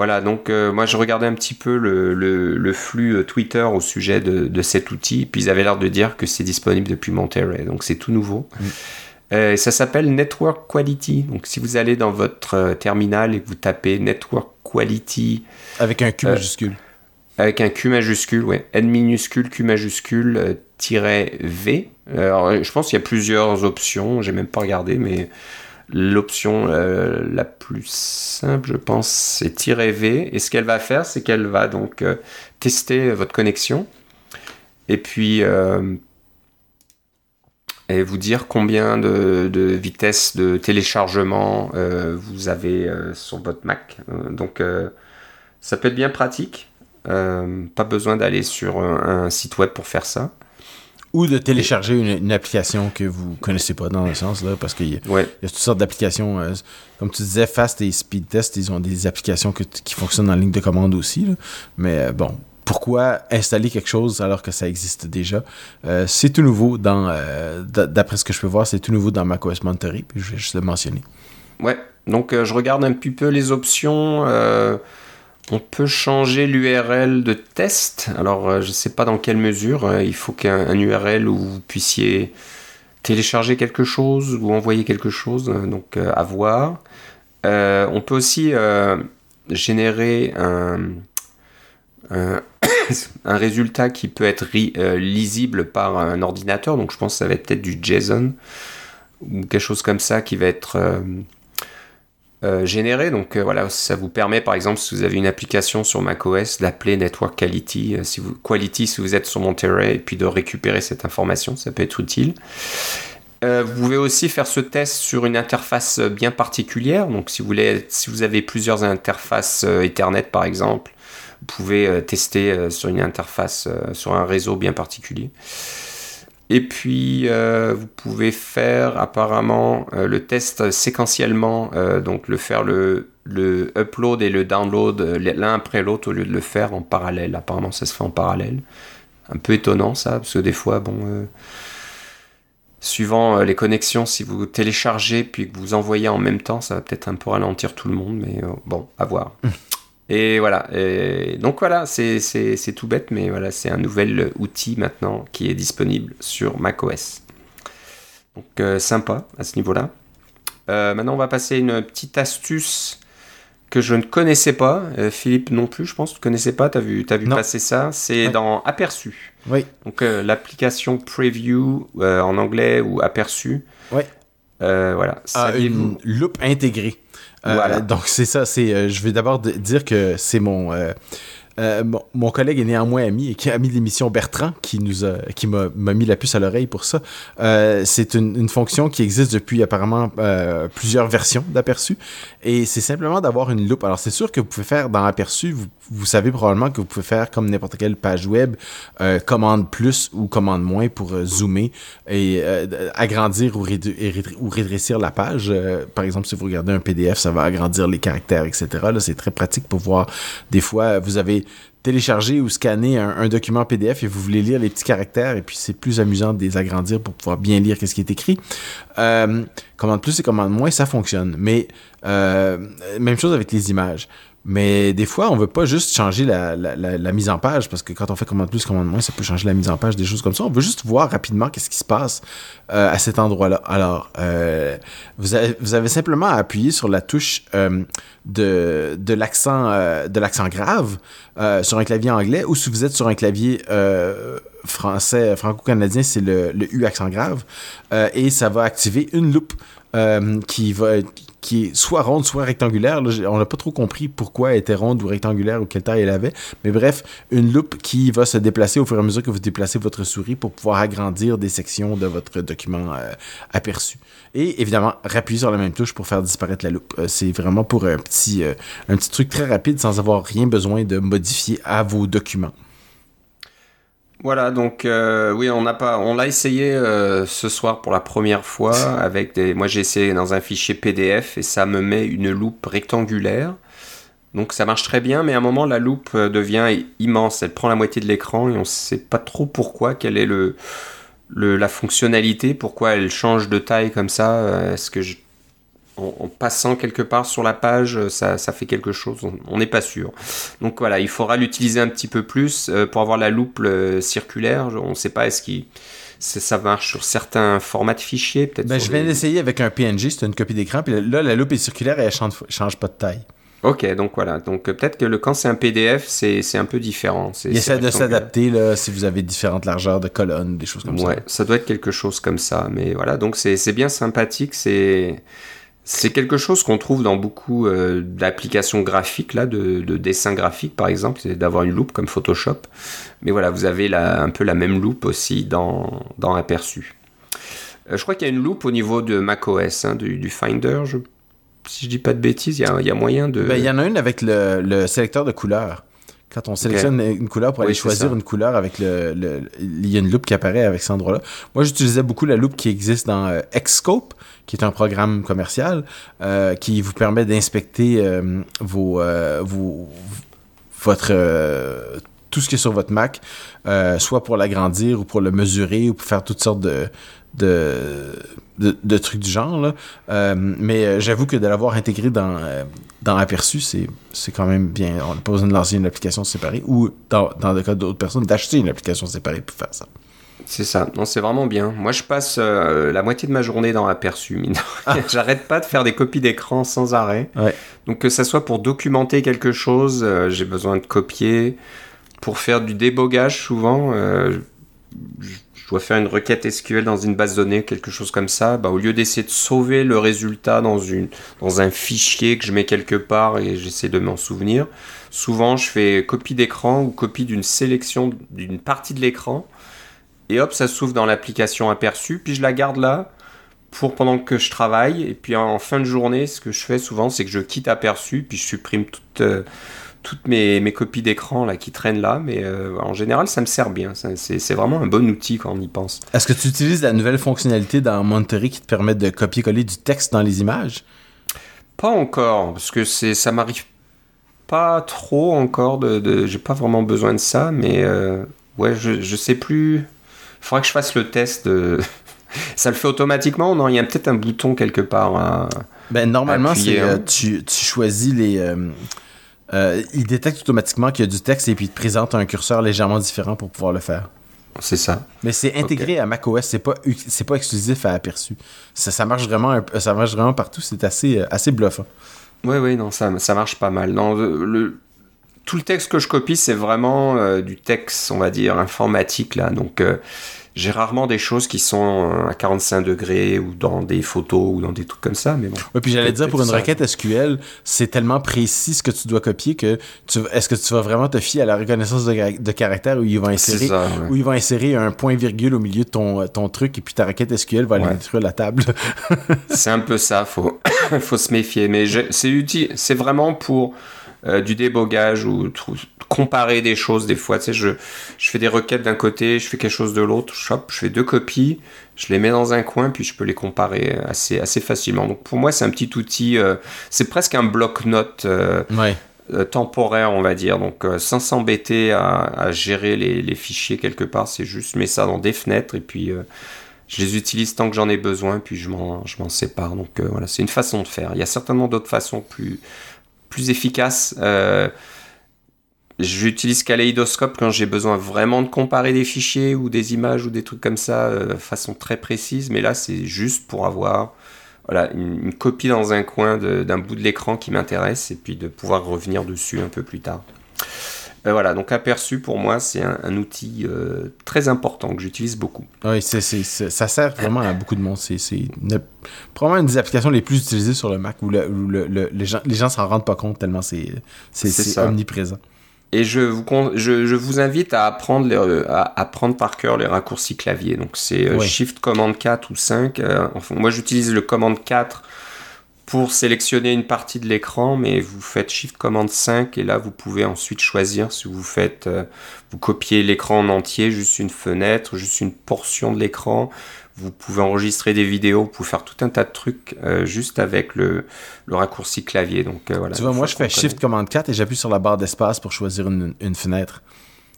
Voilà, donc euh, moi je regardais un petit peu le, flux euh, Twitter au sujet de, cet outil, puis ils avaient l'air de dire que c'est disponible depuis Monterey, donc c'est tout nouveau. Mm. Euh, ça s'appelle Network Quality. Donc si vous allez dans votre terminal et que vous tapez Network Quality. Avec un Q majuscule. Avec un Q majuscule, ouais. N minuscule, Q majuscule, tiret V. Alors je pense qu'il y a plusieurs options, j'ai même pas regardé, mais L'option euh, la plus simple, je pense, c'est tirer V. Et ce qu'elle va faire, c'est qu'elle va donc euh, tester votre connexion et puis euh, et vous dire combien de, vitesse de téléchargement vous avez sur votre Mac. donc ça peut être bien pratique. Pas besoin d'aller sur un, site web pour faire ça. Ou de télécharger une, application que vous connaissez pas dans le sens, là, parce qu'il y, a toutes sortes d'applications. Euh, comme tu disais, Fast et Speed Test, ils ont des applications qui fonctionnent en ligne de commande aussi. Mais euh, bon, pourquoi installer quelque chose alors que ça existe déjà? Euh, C'est tout nouveau dans, d'après ce que je peux voir, c'est tout nouveau dans macOS Monterey, puis je vais juste le mentionner. Ouais, donc je regarde un petit peu les options. On peut changer l'URL de test. Alors, euh, je ne sais pas dans quelle mesure. Euh, il faut qu'un URL où vous puissiez télécharger quelque chose ou envoyer quelque chose. Euh, donc, à voir. on peut aussi générer un, *coughs* un résultat qui peut être lisible par un ordinateur. Donc je pense que ça va être peut-être du JSON ou quelque chose comme ça qui va être euh, généré. Donc euh, voilà, ça vous permet par exemple si vous avez une application sur macOS d'appeler Network Quality, euh, si vous, Quality si vous êtes sur Monterey et puis de récupérer cette information, ça peut être utile. vous pouvez aussi faire ce test sur une interface bien particulière. Donc si vous, voulez, si vous avez plusieurs interfaces Ethernet par exemple, vous pouvez tester sur une interface, sur un réseau bien particulier. Et puis, euh, vous pouvez faire apparemment euh, le test séquentiellement, euh, donc le faire le, le, upload et le download l'un après l'autre au lieu de le faire en parallèle. Apparemment, ça se fait en parallèle. Un peu étonnant ça, parce que des fois, bon, suivant les connexions, si vous téléchargez puis que vous envoyez en même temps, ça va peut-être un peu ralentir tout le monde, mais bon, à voir. *laughs* Et voilà. donc voilà, c'est tout bête, mais voilà, c'est un nouvel outil maintenant qui est disponible sur macOS. Donc euh, sympa à ce niveau-là. Euh, maintenant, on va passer une petite astuce que je ne connaissais pas. Euh, Philippe non plus, je pense. Tu ne connaissais pas. Tu as vu, as vu passer ça. C'est dans Aperçu. Oui. Donc l'application Preview en anglais ou Aperçu. Oui. voilà. Ah, une loupe intégrée. Euh, donc c'est ça, c'est euh, je vais d'abord dire que c'est mon euh, euh, mon, collègue est néanmoins ami et qui a mis l'émission Bertrand qui nous a, qui m'a mis la puce à l'oreille pour ça. Euh, c'est une, une, fonction qui existe depuis apparemment euh, plusieurs versions d'aperçu et c'est simplement d'avoir une loupe. Alors c'est sûr que vous pouvez faire dans aperçu, vous, vous savez probablement que vous pouvez faire comme n'importe quelle page web, euh, commande plus ou commande moins pour euh, zoomer et agrandir ou, ou, rétrécir la page. par exemple, si vous regardez un PDF, ça va agrandir les caractères, etc. Là, c'est très pratique pour voir. Des fois, vous avez télécharger ou scanner un, document PDF et vous voulez lire les petits caractères et puis c'est plus amusant de les agrandir pour pouvoir bien lire qu'est-ce qui est écrit. Euh, commande plus et commande moins, ça fonctionne. Mais euh, même chose avec les images. Mais des fois, on veut pas juste changer la, mise en page, parce que quand on fait commande plus, commande moins, ça peut changer la mise en page, des choses comme ça. On veut juste voir rapidement qu'est-ce qui se passe euh, à cet endroit-là. Alors, euh, vous, avez, simplement à appuyer sur la touche euh, de, l'accent de l'accent grave sur un clavier anglais, ou si vous êtes sur un clavier français, franco-canadien, c'est le U accent grave, et ça va activer une loupe qui va qui est soit ronde, soit rectangulaire. on n'a pas trop compris pourquoi elle était ronde ou rectangulaire ou quelle taille elle avait. Mais bref, une loupe qui va se déplacer au fur et à mesure que vous déplacez votre souris pour pouvoir agrandir des sections de votre document euh, aperçu. Et évidemment, rappuyer sur la même touche pour faire disparaître la loupe. Euh, c'est vraiment pour euh, un petit truc très rapide sans avoir rien besoin de modifier à vos documents. Voilà, donc euh, oui, on n'a pas, on l'a essayé euh, ce soir pour la première fois *laughs* avec des. Moi, j'ai essayé dans un fichier PDF et ça me met une loupe rectangulaire. Donc ça marche très bien, mais à un moment la loupe euh, devient immense. Elle prend la moitié de l'écran et on ne sait pas trop pourquoi, quelle est le, le, la fonctionnalité, pourquoi elle change de taille comme ça. Est-ce que je en, passant quelque part sur la page, euh, ça, fait quelque chose. On n'est pas sûr. Donc voilà, il faudra l'utiliser un petit peu plus euh, pour avoir la loupe circulaire. On ne sait pas est-ce qu'il ça marche sur certains formats de fichiers peut-être. Ben, je viens d'essayer avec un PNG, c'est une copie d'écran, puis là la loupe est circulaire et elle change, change pas de taille. Ok, donc voilà. Donc euh, peut-être que le, quand c'est un PDF, c'est un peu différent. Il essaie de s'adapter si vous avez différentes largeurs de colonnes, des choses comme ça. Ouais, ça doit être quelque chose comme ça. Mais voilà, donc c'est bien sympathique. C'est c'est quelque chose qu'on trouve dans beaucoup euh, d'applications graphiques, là, de, de dessins graphiques par exemple, c'est d'avoir une loupe comme Photoshop. Mais voilà, vous avez un peu la même loupe aussi dans, dans Aperçu. Euh, je crois qu'il y a une loupe au niveau de macOS, hein, du, du, Finder. si je dis pas de bêtises, il y a, y a, moyen de. Ben, il y en a une avec le, le sélecteur de couleurs. Quand on sélectionne une couleur pour aller choisir une couleur avec le, le, Il y a une loupe qui apparaît avec cet endroit-là. Moi, j'utilisais beaucoup la loupe qui existe dans euh, Xscope, qui est un programme commercial euh, qui vous permet d'inspecter euh, vos, euh, vos, votre tout ce qui est sur votre Mac, soit pour l'agrandir ou pour le mesurer ou pour faire toutes sortes de, de, de, trucs du genre. Mais j'avoue que de l'avoir intégré dans, dans Aperçu, c'est, c'est quand même bien. On n'a pas besoin de lancer une application séparée ou, dans, dans le cas d'autres personnes, d'acheter une application séparée pour faire ça. C'est ça, non, c'est vraiment bien. Moi, je passe la moitié de ma journée dans Aperçu. Ah. *laughs* J'arrête pas de faire des copies d'écran sans arrêt. Donc, que ça soit pour documenter quelque chose, j'ai besoin de copier pour faire du débogage, souvent, je dois faire une requête SQL dans une base de données, quelque chose comme ça, bah, au lieu d'essayer de sauver le résultat dans, une, dans un fichier que je mets quelque part et j'essaie de m'en souvenir, souvent je fais copie d'écran ou copie d'une sélection d'une partie de l'écran et hop, ça s'ouvre dans l'application aperçue, puis je la garde là pour pendant que je travaille et puis en fin de journée, ce que je fais souvent, c'est que je quitte aperçu, puis je supprime toute... Euh, toutes mes, mes copies d'écran là qui traînent là, mais euh, en général, ça me sert bien. C'est vraiment un bon outil quand on y pense. Est-ce que tu utilises la nouvelle fonctionnalité dans Monterey qui te permet de copier-coller du texte dans les images? Pas encore, parce que c'est ça m'arrive pas trop encore. De, de J'ai pas vraiment besoin de ça, mais euh, ouais, je, je sais plus. Il faudrait que je fasse le test. De... *laughs* ça le fait automatiquement Non, il y a peut-être un bouton quelque part. ben, normalement, c'est euh, tu, tu, choisis les euh, il détecte automatiquement qu'il y a du texte et puis il te présente un curseur légèrement différent pour pouvoir le faire. C'est ça. Mais c'est intégré à macOS, c'est pas c'est pas exclusif à aperçu. Ça, ça marche vraiment ça marche vraiment partout, c'est assez euh, assez bluffant. Oui oui, non, ça ça marche pas mal. Non, le, tout le texte que je copie, c'est vraiment euh, du texte, on va dire informatique là. Donc j'ai rarement des choses qui sont à 45 degrés ou dans des photos ou dans des trucs comme ça, mais bon. Oui, puis j'allais dire, pour une requête SQL, c'est tellement précis ce que tu dois copier que tu, est-ce que tu vas vraiment te fier à la reconnaissance de, de caractère où ils vont insérer, où ils vont insérer un point virgule au milieu de ton, ton truc et puis ta requête SQL va aller détruire la table. c'est un peu ça, faut, *coughs* faut se méfier, mais c'est utile, c'est vraiment pour, euh, du débogage ou comparer des choses des fois. Tu sais, je, je fais des requêtes d'un côté, je fais quelque chose de l'autre, je fais deux copies, je les mets dans un coin, puis je peux les comparer assez, assez facilement. Donc pour moi, c'est un petit outil, euh, c'est presque un bloc-notes. Euh, temporaire, on va dire. Donc, sans s'embêter à, gérer les, les, fichiers quelque part, c'est juste mets ça dans des fenêtres et puis je les utilise tant que j'en ai besoin, puis je m'en sépare. Donc, voilà, c'est une façon de faire. Il y a certainement d'autres façons plus, plus efficace. Euh, j'utilise Kaleidoscope quand j'ai besoin vraiment de comparer des fichiers ou des images ou des trucs comme ça euh, de façon très précise, mais là c'est juste pour avoir voilà, une, copie dans un coin d'un bout de l'écran qui m'intéresse et puis de pouvoir revenir dessus un peu plus tard. Euh, voilà, donc aperçu pour moi, c'est un, outil euh, très important que j'utilise beaucoup. Oui, ça sert vraiment à beaucoup de monde. C'est, probablement une des applications les plus utilisées sur le Mac où, le, les gens les gens s'en rendent pas compte tellement c'est, omniprésent. Et je vous, je, je vous invite à apprendre, les, à apprendre par cœur les raccourcis clavier. Donc c'est euh, Shift Command 4 ou 5. enfin, moi j'utilise le Command 4 pour sélectionner une partie de l'écran, mais vous faites Shift Command 5 et là vous pouvez ensuite choisir si vous faites, euh, vous copiez l'écran en entier, juste une fenêtre, juste une portion de l'écran. Vous pouvez enregistrer des vidéos, vous pouvez faire tout un tas de trucs euh, juste avec le, le, raccourci clavier. Donc euh, voilà. Tu vois, moi je fais Shift Command 4 et j'appuie sur la barre d'espace pour choisir une, une fenêtre.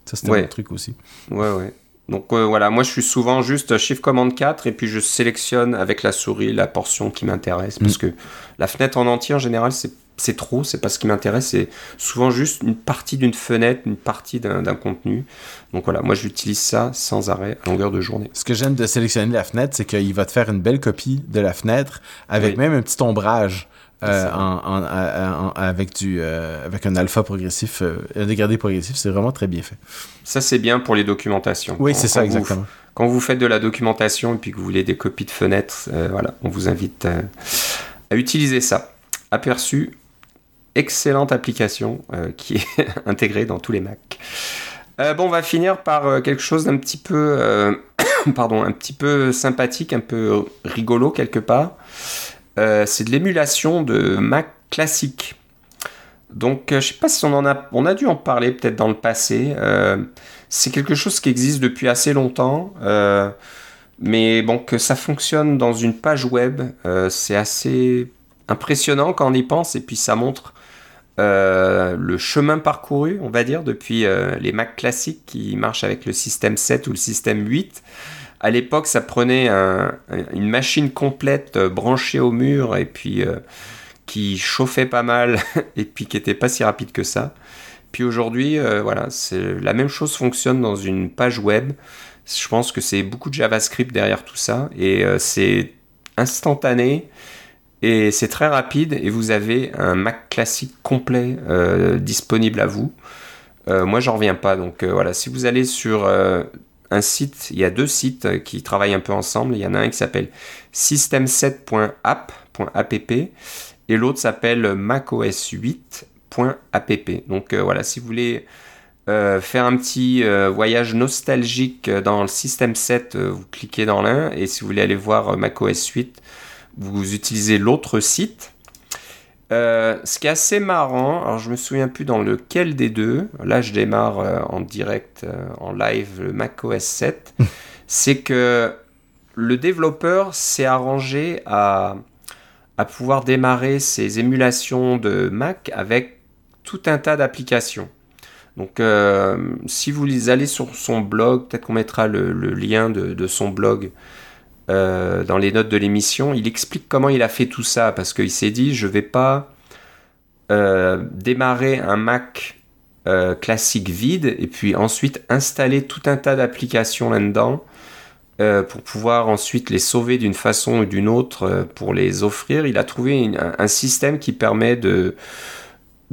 Ça c'était un truc aussi. Ouais ouais. Donc euh, voilà, moi je suis souvent juste Shift Command 4 et puis je sélectionne avec la souris la portion qui m'intéresse. Parce mm. que la fenêtre en entier en général c'est trop, c'est pas ce qui m'intéresse, c'est souvent juste une partie d'une fenêtre, une partie d'un contenu. Donc voilà, moi j'utilise ça sans arrêt à longueur de journée. Ce que j'aime de sélectionner la fenêtre, c'est qu'il va te faire une belle copie de la fenêtre avec même un petit ombrage. Euh, en, avec, du, euh, avec un alpha progressif, euh, un dégradé progressif, c'est vraiment très bien fait. Ça, c'est bien pour les documentations. Oui, c'est ça, exactement. quand vous faites de la documentation et puis que vous voulez des copies de fenêtres, voilà, on vous invite à utiliser ça. Aperçu, excellente application qui est *laughs* intégrée dans tous les Mac. bon, on va finir par quelque chose d'un petit peu, *coughs* pardon, un petit peu sympathique, un peu rigolo quelque part. Euh, c'est de l'émulation de Mac classique. Donc, euh, je sais pas si on en a, on a dû en parler peut-être dans le passé. Euh, c'est quelque chose qui existe depuis assez longtemps, mais bon, que ça fonctionne dans une page web, c'est assez impressionnant quand on y pense, et puis ça montre le chemin parcouru, on va dire, depuis les Mac classiques qui marchent avec le système 7 ou le système 8 à l'époque, ça prenait une machine complète euh, branchée au mur et puis euh, qui chauffait pas mal *laughs* et puis qui était pas si rapide que ça. Puis aujourd'hui, euh, voilà, la même chose fonctionne dans une page web. Je pense que c'est beaucoup de JavaScript derrière tout ça et c'est instantané et c'est très rapide et vous avez un Mac classique complet disponible à vous. moi, j'en reviens pas. Donc voilà, si vous allez sur site, il y a deux sites qui travaillent un peu ensemble. Il y en a un qui s'appelle system7.app.app et l'autre s'appelle macOS8.app. Donc voilà, si vous voulez euh, faire un petit euh, voyage nostalgique dans le système 7, euh, vous cliquez dans l'un, et si vous voulez aller voir macOS 8, vous utilisez l'autre site. Ce qui est assez marrant, alors je me souviens plus dans lequel des deux, là je démarre en direct, en live le macOS 7, *laughs* c'est que le développeur s'est arrangé à, à pouvoir démarrer ses émulations de Mac avec tout un tas d'applications. Donc, euh, si vous allez sur son blog, peut-être qu'on mettra le, lien de, son blog euh, dans les notes de l'émission. Il explique comment il a fait tout ça parce qu'il s'est dit je vais pas euh, démarrer un Mac classique vide et puis ensuite installer tout un tas d'applications là-dedans pour pouvoir ensuite les sauver d'une façon ou d'une autre pour les offrir. Il a trouvé un système qui permet de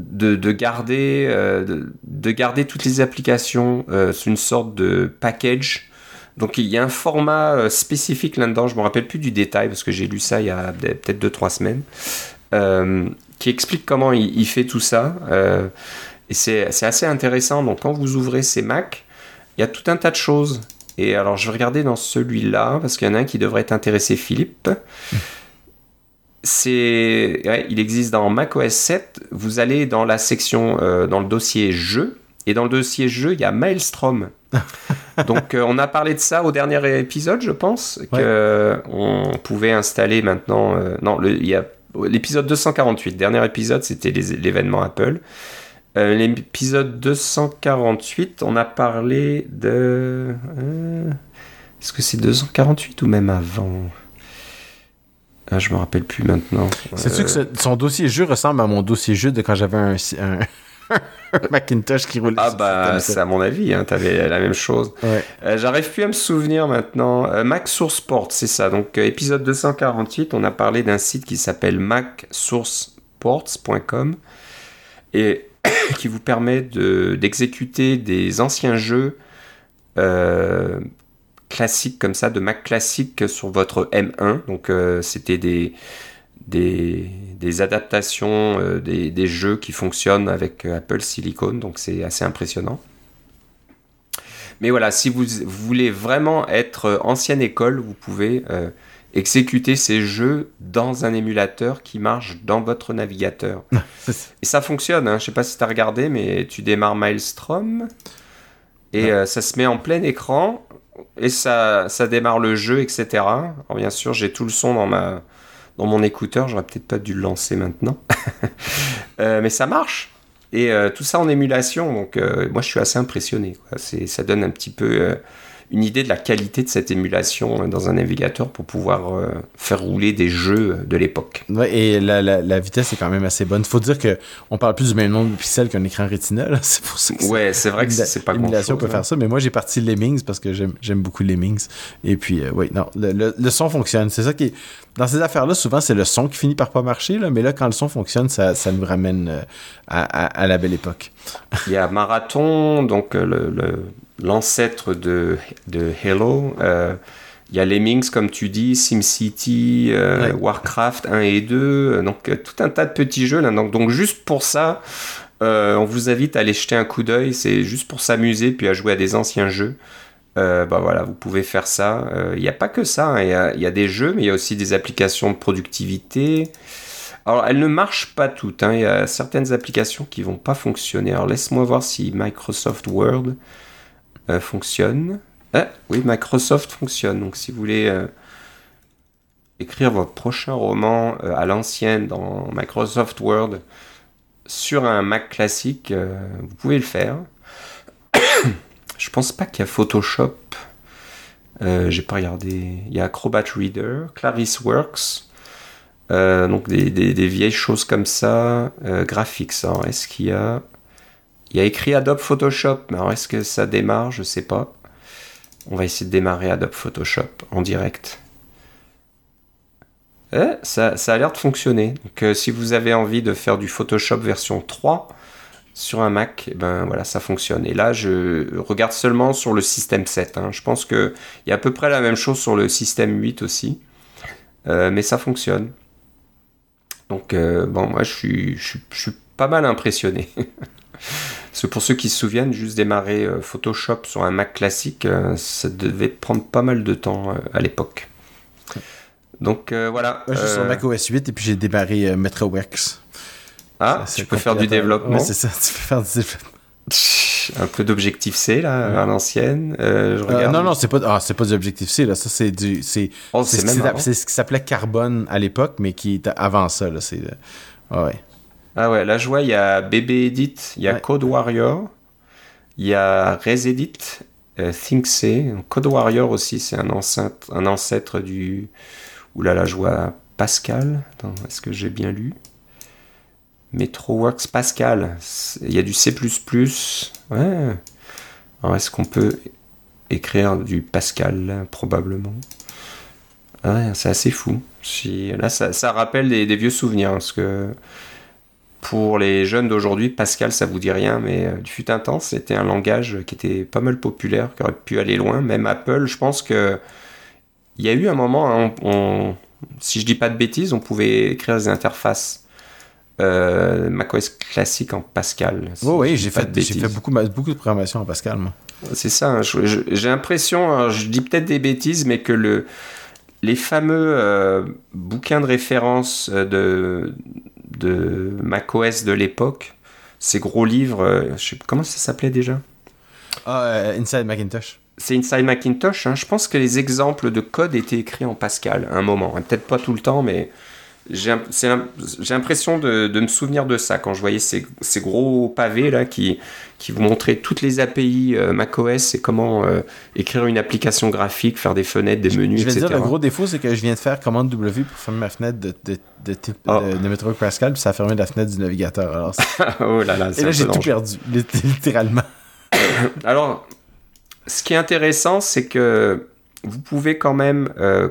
de, garder, euh, de, garder toutes les applications euh, une sorte de package. Donc il y a un format euh, spécifique là-dedans, je me rappelle plus du détail parce que j'ai lu ça il y a peut-être 2-3 semaines, euh, qui explique comment il, fait tout ça. et c'est assez intéressant. Donc quand vous ouvrez ces Mac, il y a tout un tas de choses. Et alors je vais regarder dans celui-là parce qu'il y en a un qui devrait t'intéresser Philippe c'est, il existe dans macOS 7. Vous allez dans la section, euh, dans le dossier jeu, et dans le dossier jeu, il y a Maelstrom. *laughs* Donc, euh, on a parlé de ça au dernier épisode, je pense, que on pouvait installer maintenant. Euh, non, il y a l'épisode 248. Dernier épisode, c'était l'événement Apple. l'épisode 248, on a parlé de. Est-ce que c'est 248 ou même avant? Ah, je me rappelle plus maintenant. C'est sûr que son dossier jeu ressemble à mon dossier jeu de quand j'avais un, *laughs* Macintosh qui roulait. Ah bah c'est à mon avis, hein, t'avais la même chose. Euh, j'arrive plus à me souvenir maintenant. Euh, Mac Source Port, c'est ça. Donc euh, épisode 248, on a parlé d'un site qui s'appelle macsourceports.com et *coughs* qui vous permet d'exécuter des anciens jeux classique comme ça, de Mac classique sur votre M1. Donc euh, c'était des, des, adaptations euh, des, jeux qui fonctionnent avec euh, Apple Silicon. Donc c'est assez impressionnant. Mais voilà, si vous, voulez vraiment être ancienne école, vous pouvez exécuter ces jeux dans un émulateur qui marche dans votre navigateur. *laughs* et ça fonctionne, hein. je ne sais pas si tu as regardé, mais tu démarres Maelstrom et ça se met en plein écran et ça, ça démarre le jeu, etc. Alors bien sûr, j'ai tout le son dans ma mon écouteur. J'aurais peut-être pas dû le lancer maintenant, *laughs* euh, mais ça marche. Et euh, tout ça en émulation, donc euh, moi je suis assez impressionné. Ça donne un petit peu une idée de la qualité de cette émulation dans un navigateur pour pouvoir euh, faire rouler des jeux de l'époque. Ouais, et la, la, vitesse est quand même assez bonne. Il faut dire qu'on parle plus du même nombre de pixels qu'un écran Retina. *laughs* C'est pour ça que Ouais, c'est vrai que c'est pas L'émulation peut faire hein. ça, mais moi j'ai parti Lemmings parce que j'aime beaucoup Lemmings. Et puis, euh, oui, non, le, le, son fonctionne. C'est ça qui est... Dans ces affaires-là, souvent c'est le son qui finit par pas marcher, là, mais là, quand le son fonctionne, ça, ça nous ramène euh, à, à, la belle époque. Il y a Marathon, donc le l'ancêtre de, de Halo. Euh, il y a Lemmings, comme tu dis, SimCity, euh, Warcraft 1 et 2, euh, donc tout un tas de petits jeux. Là. Donc, donc juste pour ça, on vous invite à aller jeter un coup d'œil. C'est juste pour s'amuser, puis à jouer à des anciens jeux. bah voilà, vous pouvez faire ça. Il n'y a pas que ça. Hein. Il y, a, des jeux, mais il y a aussi des applications de productivité. Alors, elles ne marchent pas toutes. Hein. Il y a certaines applications qui vont pas fonctionner. Alors, laisse-moi voir si Microsoft Word fonctionne. Ah, oui, Microsoft fonctionne. Donc si vous voulez euh, écrire votre prochain roman euh, à l'ancienne dans Microsoft Word sur un Mac classique, vous pouvez le faire. *coughs* Je pense pas qu'il y a Photoshop. J'ai pas regardé. Il y a Acrobat Reader, Clarice Works. donc des, des, vieilles choses comme ça. Graphics, est-ce qu'il y a il y a écrit Adobe Photoshop, mais alors est-ce que ça démarre? Je sais pas. On va essayer de démarrer Adobe Photoshop en direct. Eh, ça, a l'air de fonctionner. Donc, euh, si vous avez envie de faire du Photoshop version 3 sur un Mac, eh ben voilà, ça fonctionne. Et là, je regarde seulement sur le système 7. hein. Je pense qu'il y a à peu près la même chose sur le système 8 aussi. Euh, mais ça fonctionne. Donc, euh, bon, moi, je suis pas mal impressionné. *laughs* Parce que pour ceux qui se souviennent, juste démarrer euh, Photoshop sur un Mac classique, euh, ça devait prendre pas mal de temps euh, à l'époque. Donc euh, voilà. Moi, je suis sur Mac OS 8 et puis j'ai démarré MetroWorks. ah, tu peux faire du développement. Ouais, c'est ça, *laughs* tu peux faire du développement. Un peu d'objectif C là, à l'ancienne. Euh, je Euh, non, non, c'est pas, ah, c'est pas du Objective C, là. Ça, c'est du. C'est Oh, c'est ce, ce qui s'appelait Carbone à l'époque, mais qui était avant ça, là. C'est. ah ouais. Ah ouais, là je vois, il y a BB Edit, il y a Ouais. Code Warrior, il y a ResEdit, euh, ThinkC. Code Warrior aussi, c'est un ancêtre, un ancêtre du. Là, je vois Pascal. Est-ce que j'ai bien lu? MetroWorks Pascal. Il y a du C. Ouais. Alors est-ce qu'on peut écrire du Pascal probablement? Ah ouais, c'est assez fou. Si- Là, ça, ça rappelle des, des vieux souvenirs. Parce que pour les jeunes d'aujourd'hui, Pascal, ça vous dit rien, mais euh, du fut un temps, c'était un langage qui était pas mal populaire, qui aurait pu aller loin. Même Apple, je pense que il y a eu un moment, hein, on- on- si je dis pas de bêtises, on pouvait écrire des interfaces euh, macOS classique en Pascal. si Oui, oui, j'ai fait, beaucoup, beaucoup de programmation en Pascal, moi. C'est ça, hein, j'ai l'impression, alors, je dis peut-être des bêtises, mais que le, les fameux euh, bouquins de référence de, de macOS de l'époque, ces gros livres, euh, je sais, comment ça s'appelait déjà? Ah, euh, Inside Macintosh. C'est Inside Macintosh, hein, je pense que les exemples de code étaient écrits en Pascal à un moment, hein, peut-être pas tout le temps, mais j'ai l'impression de, de me souvenir de ça quand je voyais ces, ces gros pavés là qui, qui vous montraient toutes les API euh, macOS et comment euh, écrire une application graphique, faire des fenêtres, des menus, Je vais etc. dire, le gros défaut, c'est que je viens de faire commande W pour fermer ma fenêtre de, de, de, type- Oh. de, Pascal, puis ça a fermé la fenêtre du navigateur. Alors, *laughs* oh là là, et là, j'ai tout perdu, lit- *laughs* littéralement. Alors, ce qui est intéressant, c'est que vous pouvez quand même euh,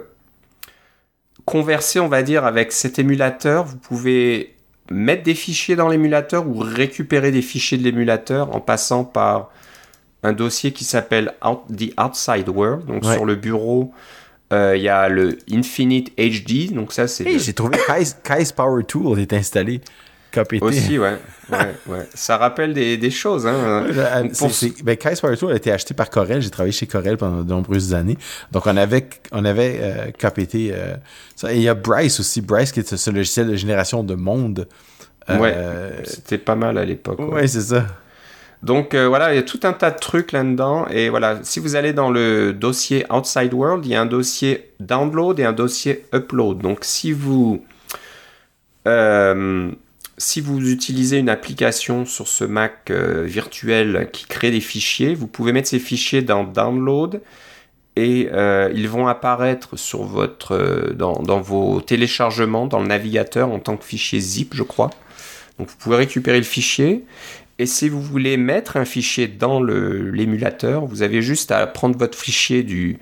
converser, on va dire, avec cet émulateur. Vous pouvez mettre des fichiers dans l'émulateur ou récupérer des fichiers de l'émulateur en passant par un dossier qui s'appelle Out- The Outside World. Donc Ouais. sur le bureau, euh, il y a le Infinite HD. Donc ça, c'est Hey, le- j'ai trouvé Kai's, Kai's Power Tool est installé. KPT. aussi, ouais, ouais, ouais. Ça rappelle des, des choses. Hein. Euh, pour- c'est- ben, Kai's Power Tool a été acheté par Corel. J'ai travaillé chez Corel pendant de nombreuses années. Donc, on avait, on avait euh, euh, ça. Et il y a Bryce aussi. Bryce qui est ce, ce logiciel de génération de monde. Ouais, Euh, C'était pas mal à l'époque. ouais. ouais, c'est ça. Donc euh, voilà, il y a tout un tas de trucs là-dedans. Et voilà, si vous allez dans le dossier Outside World, il y a un dossier Download et un dossier Upload. Donc si vous, euh, si vous utilisez une application sur ce Mac euh, virtuel qui crée des fichiers, vous pouvez mettre ces fichiers dans Download et euh, ils vont apparaître sur votre, euh, dans, dans vos téléchargements dans le navigateur en tant que fichier zip, je crois. Donc vous pouvez récupérer le fichier. Et si vous voulez mettre un fichier dans l'émulateur, vous avez juste à prendre votre fichier du,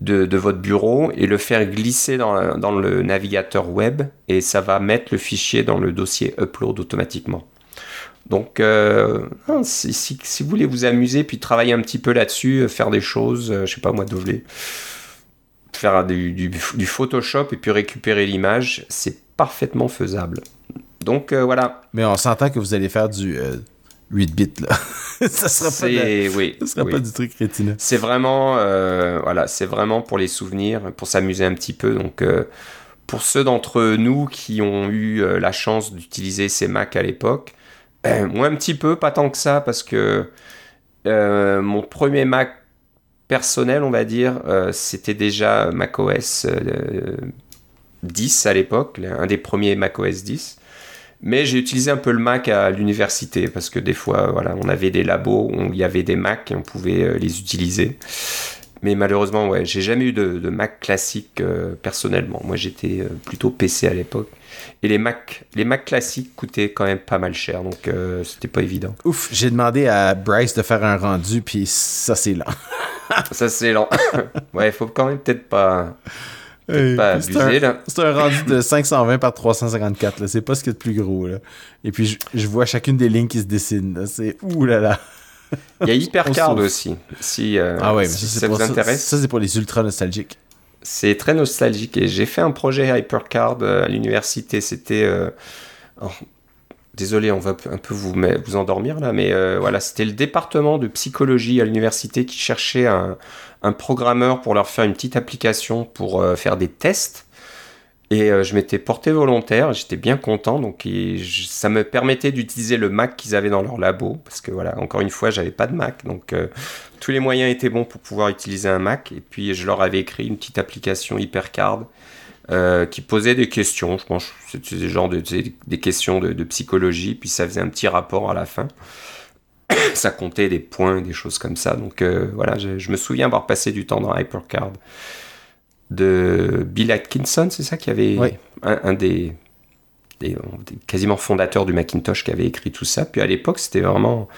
de, votre bureau et le faire glisser dans, le navigateur web et ça va mettre le fichier dans le dossier upload automatiquement. Donc, euh, hein, si, vous voulez vous amuser puis travailler un petit peu là-dessus, euh, faire des choses, euh, je sais pas moi, doubler, faire du, Photoshop et puis récupérer l'image, c'est parfaitement faisable. Donc voilà, Mais on s'entend que vous allez faire du 8 bits, là. *laughs* ça sera pas, de- c'est oui, ça sera oui. pas du truc rétina. C'est vraiment, euh, voilà, c'est vraiment pour les souvenirs, pour s'amuser un petit peu. Donc, euh, pour ceux d'entre nous qui ont eu euh, la chance d'utiliser ces Mac à l'époque, moi un petit peu, pas tant que ça, parce que mon premier Mac personnel, on va dire, c'était déjà macOS euh, 10 à l'époque, un des premiers macOS 10. Mais j'ai utilisé un peu le Mac à l'université parce que des fois, voilà, on avait des labos où il y avait des Mac et on pouvait euh, les utiliser. Mais malheureusement, ouais, j'ai jamais eu de, de Mac classique euh, personnellement. Moi, j'étais euh, plutôt PC à l'époque. Et les Mac, les Mac classiques coûtaient quand même pas mal cher, donc euh, c'était pas évident. Ouf, j'ai demandé à Bryce de faire un rendu, puis ça, c'est lent. Ça, c'est lent. *laughs* ouais, faut quand même peut-être pas, Hey, c'est un- rendu de 520 par 354. là. C'est pas ce qu'il y a de plus gros. Là. Et puis, je, je vois chacune des lignes qui se dessinent. C'est ouh là là. Il y a *laughs* Hypercard aussi. Si, euh, Ah ouais, mais si ça, vous intéresse. Ça, c'est pour les ultra nostalgiques. C'est très nostalgique et j'ai fait un projet Hypercard euh, à l'université. C'était. euh, oh, désolé, on va un peu vous, vous endormir là, mais euh, voilà, c'était le département de psychologie à l'université qui cherchait un, un programmeur pour leur faire une petite application pour euh, faire des tests. Et euh, je m'étais porté volontaire, j'étais bien content, donc ça me permettait d'utiliser le Mac qu'ils avaient dans leur labo, parce que voilà, encore une fois, j'avais pas de Mac, donc euh, tous les moyens étaient bons pour pouvoir utiliser un Mac. Et puis je leur avais écrit une petite application Hypercard qui posait des questions. Je pense c'était des genres de des questions de, de psychologie. Puis ça faisait un petit rapport à la fin. *coughs* ça comptait des points, des choses comme ça. Donc euh, voilà, je, je me souviens avoir passé du temps dans Hypercard de Bill Atkinson, c'est ça qui avait Oui. un, un des, des- des quasiment fondateurs du Macintosh qui avait écrit tout ça. Puis à l'époque, c'était vraiment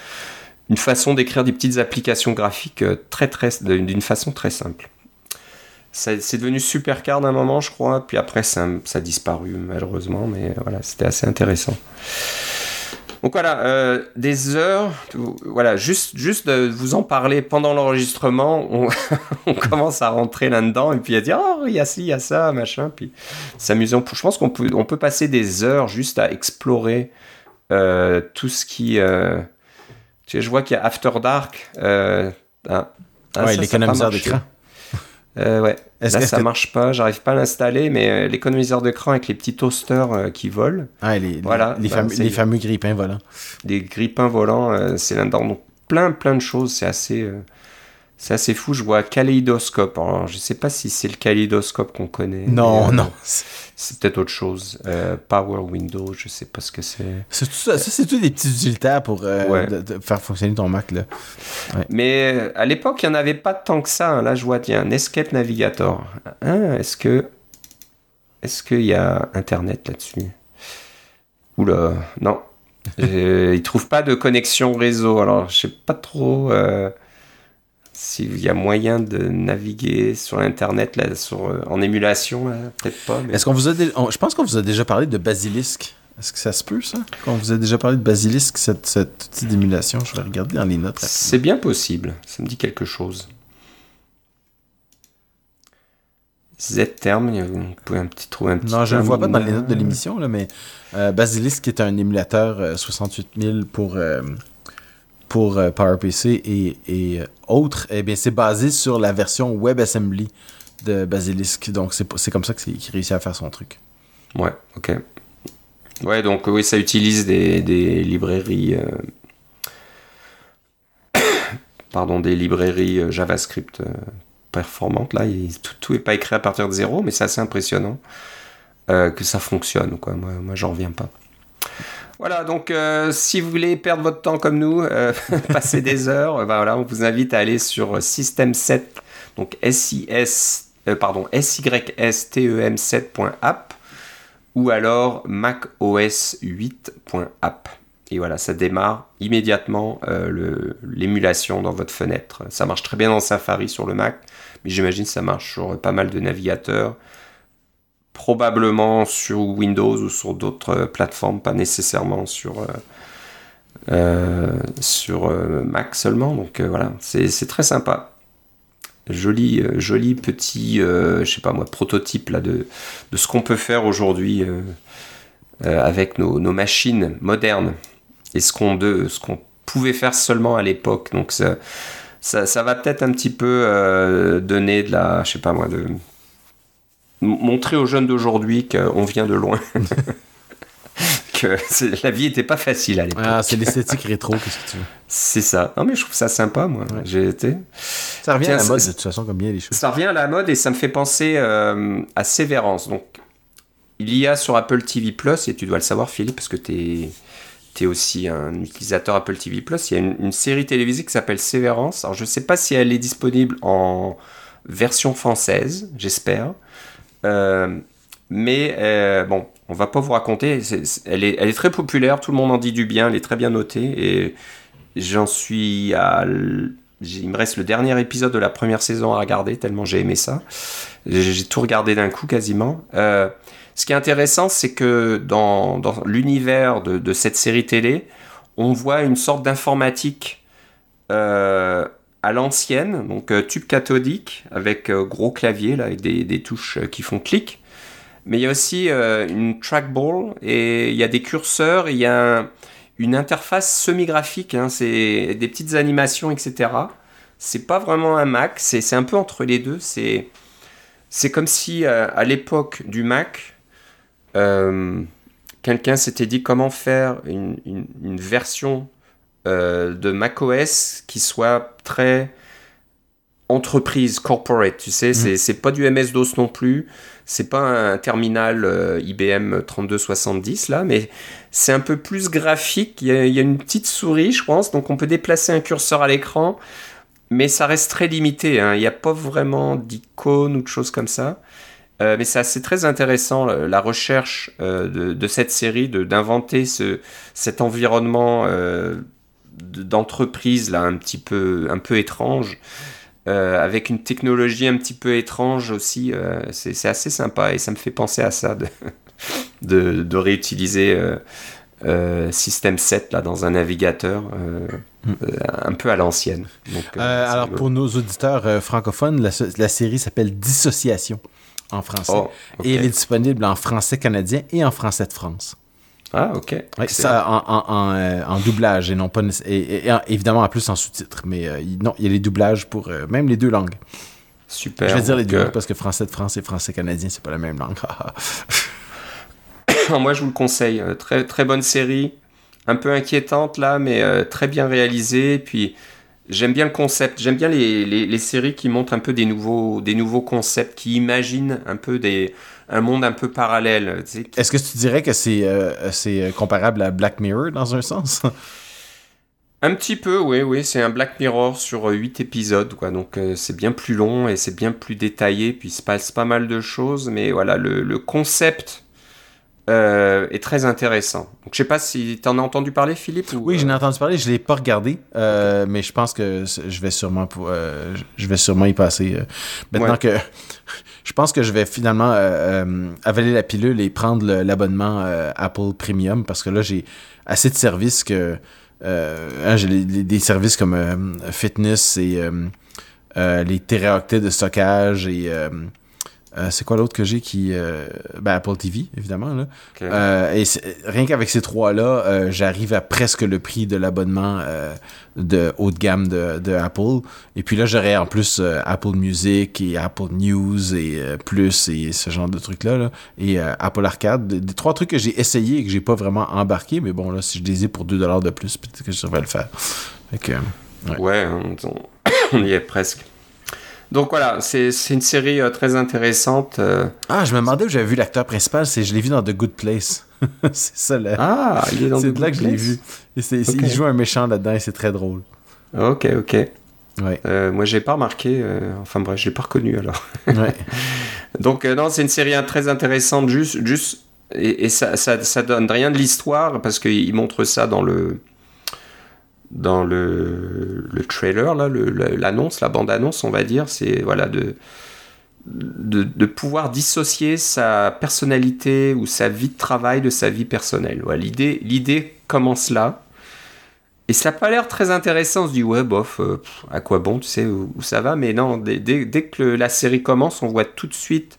une façon d'écrire des petites applications graphiques euh, très très d'une façon très simple. C'est devenu Supercard à un moment, je crois, puis après ça, ça a disparu malheureusement, mais voilà, c'était assez intéressant. Donc voilà, euh, des heures, voilà, juste, juste de vous en parler pendant l'enregistrement, on, *laughs* on commence à rentrer là-dedans et puis à dire, oh, il y a ci, il y a ça, machin, puis c'est amusant. Je pense qu'on peut, on peut passer des heures juste à explorer euh, tout ce qui... euh, tu sais, je vois qu'il y a After Dark. Euh, ah, ouais, l'économiseur d'écran. Euh, ouais. Est-ce Là, que- ça que- marche pas, j'arrive pas à l'installer, mais euh, l'économiseur d'écran avec les petits toasters euh, qui volent, Ah, les, les- Voilà, les, bah, fameux, c'est- les fameux grippins volants. des grippins volants, euh, c'est là-dedans. Donc plein, plein de choses, c'est assez, euh, c'est assez fou. Je vois Kaleidoscope. Alors, je sais pas si c'est le Kaleidoscope qu'on connaît. Non, euh, non. C'est peut-être autre chose. Euh, Power Windows, je sais pas ce que c'est. C'est tout ça, ça, c'est tout des petits utilitaires pour euh, Ouais. de- de faire fonctionner ton Mac. Là? Mais à l'époque, il n'y en avait pas tant que ça. hein. Là, je vois, tiens, un Escape Navigator. Hein, est-ce que. Est-ce qu'il y a Internet là-dessus? Oula, non. *laughs* Ils trouvent pas de connexion réseau. Alors, je sais pas trop s'il y a moyen de naviguer sur Internet là, sur, euh, en émulation. Peut-être pas. mais- Est-ce qu'on vous a dé- Je pense qu'on vous a déjà parlé de Basilisk. Est-ce que ça se peut, ça? Qu'on vous a déjà parlé de Basilisk, cette, cette outil d'émulation? Je vais regarder dans les notes. C'est bien possible. Ça me dit quelque chose. Z-terme, vous pouvez un petit, trouver un petit. Non, je ne le vois pas dans les notes de l'émission, mais euh, Basilisk est un émulateur euh, 68000 pour, euh, pour euh, PowerPC et, euh, autres. Eh bien, c'est basé sur la version WebAssembly de Basilisk. Donc, c'est comme ça qu'il réussit à faire son truc. Ouais, ok. Ouais, donc oui, ça utilise des, librairies. euh, *coughs* Pardon, des librairies JavaScript performantes. Là, tout, tout est pas écrit à partir de zéro, mais c'est assez impressionnant que ça fonctionne. Moi, moi j'en reviens pas. Voilà, donc euh, si vous voulez perdre votre temps comme nous, euh, *laughs* passer des heures, euh, voilà, on vous invite à aller sur System7, donc SIS, euh, pardon, SYSTEM7.app ou alors macOS8.app. Et voilà, ça démarre immédiatement l'émulation dans votre fenêtre. Ça marche très bien dans Safari sur le Mac, mais j'imagine ça marche sur pas mal de navigateurs. Probablement sur Windows ou sur d'autres euh, plateformes, pas nécessairement sur, euh, euh, sur Mac seulement. Donc voilà, c'est très sympa. Joli, joli petit, euh, je sais pas moi, prototype là de, de ce qu'on peut faire aujourd'hui avec nos, nos machines modernes et ce qu'on qu'on pouvait faire seulement à l'époque. Donc ça, ça, ça va peut-être un petit peu donner de la, je sais pas moi, de montrer aux jeunes d'aujourd'hui qu'on vient de loin. *laughs* que la vie était pas facile à l'époque. Ah, c'est l'esthétique rétro, qu'est-ce que tu veux? C'est ça. Non mais je trouve ça sympa moi. Ouais. J'ai été. Ça revient Tiens, à la mode, de toute façon, comme bien les choses. Ça revient à la mode et ça me fait penser euh, à Sévérance. Donc, il y a sur Apple TV Plus, et tu dois le savoir, Philippe, parce que tu es, aussi un utilisateur Apple TV Plus, il y a une, une série télévisée qui s'appelle Sévérance. Alors, je ne sais pas si elle est disponible en version française, j'espère. Euh, mais euh, bon, on va pas vous raconter. Elle, est, très populaire, tout le monde en dit du bien, elle est très bien notée et j'en suis à il me reste le dernier épisode de la première saison à regarder, tellement j'ai aimé ça. J'ai tout regardé d'un coup quasiment. Euh, ce qui est intéressant, c'est que dans, l'univers de, cette série télé, on voit une sorte d'informatique à l'ancienne, donc euh, tube cathodique avec euh, gros clavier là, avec des, des touches euh, qui font clic. Mais il y a aussi une trackball et il y a des curseurs, il y a un, une interface semi-graphique, hein, c'est des petites animations, etc. C'est pas vraiment un Mac, c'est un peu entre les deux. C'est c'est comme si à l'époque du Mac, quelqu'un s'était dit comment faire une, une version euh, de macOS qui soit très entreprise, corporate, tu sais, mmh. c'est pas du MS-DOS non plus, c'est pas un terminal euh, IBM 3270 là, mais c'est un peu plus graphique, il y, a, il y, a, une petite souris je pense, donc on peut déplacer un curseur à l'écran, mais ça reste très limité, hein. il n'y a pas vraiment d'icône ou de choses comme ça. Euh, mais c'est très intéressant la recherche euh, de, de, cette série, d'inventer ce, cet environnement d'entreprise là un petit peu un peu étrange. Euh, avec une technologie un petit peu étrange aussi. Euh, c'est assez sympa et ça me fait penser à ça de, *laughs* de, de réutiliser euh, System 7 là, dans un navigateur mm. un peu à l'ancienne. alors pour nos auditeurs francophones, la, la série s'appelle Dissociation en français. Oh, okay. Et elle est disponible en français canadien et en français de France. Ah, ok. Ouais, ça, en, en, en, euh, en, doublage et non pas. Et, et, et évidemment, en plus en sous-titres. Mais euh, non, il y a les doublages pour euh, même les deux langues. Super. Je vais dire les deux langues parce que français de France et français canadien, c'est pas la même langue. *laughs* Moi, je vous le conseille. Très, très bonne série. Un peu inquiétante là, mais euh, très bien réalisée. Puis. J'aime bien le concept, j'aime bien les, les, les, séries qui montrent un peu des nouveaux, des nouveaux concepts, qui imaginent un peu des, un monde un peu parallèle. Tu sais, qui... Est-ce que tu dirais que c'est euh, comparable à Black Mirror dans un sens? *laughs* Un petit peu, oui, oui. C'est un Black Mirror sur 8 épisodes, quoi. Donc euh, c'est bien plus long et c'est bien plus détaillé, puis il se passe pas mal de choses, mais voilà, le, le concept euh, est très intéressant. Donc, je sais pas si tu en as entendu parler, Philippe. Ou, oui, j'en ai entendu parler. Je l'ai pas regardé, euh, mais je pense que je vais sûrement, pour, euh, je vais sûrement y passer. Euh, maintenant ouais. que *laughs* je pense que je vais finalement euh, avaler la pilule et prendre l'abonnement Apple Premium parce que là j'ai assez de services que hein, j'ai des services comme fitness et les téraoctets de stockage et euh, c'est quoi l'autre que j'ai qui euh, ben Apple TV évidemment là. Okay. euh, et rien qu'avec ces trois là euh, j'arrive à presque le prix de l'abonnement de haut de gamme de, de, Apple. Et puis là j'aurais en plus Apple Music et Apple News et plus et ce genre de trucs là, là. et Apple Arcade. Des, des, trois trucs que j'ai essayé et que j'ai pas vraiment embarqué mais bon là si je les ai pour 2 dollars de plus peut-être que je devrais le faire. Fait que, ouais, ouais on, on *coughs* y est presque donc voilà, c'est une série euh, très intéressante. Euh... Ah, je me demandais où j'avais vu l'acteur principal, c'est je l'ai vu dans The Good Place. *laughs* c'est ça là. Ah, il est dans C'est de là que je l'ai vu. Et okay. Il joue un méchant là-dedans et c'est très drôle. Ok, ok. Ouais. Euh, moi, j'ai pas remarqué. Euh, enfin bref, je l'ai pas reconnu alors. *laughs* ouais. *laughs* Donc non, c'est une série très intéressante, juste, juste, et, et ça, ça, ça donne rien de l'histoire parce qu'il montre ça dans le dans le, le trailer, là, l'annonce, la bande-annonce, on va dire, c'est voilà, de, de, de, pouvoir dissocier sa personnalité ou sa vie de travail de sa vie personnelle. L'idée commence là. Et ça n'a pas l'air très intéressant. On se dit, ouais, bof, euh, à quoi bon, tu sais où, où ça va? Mais non, dès, dès, dès que le, la série commence, on voit tout de suite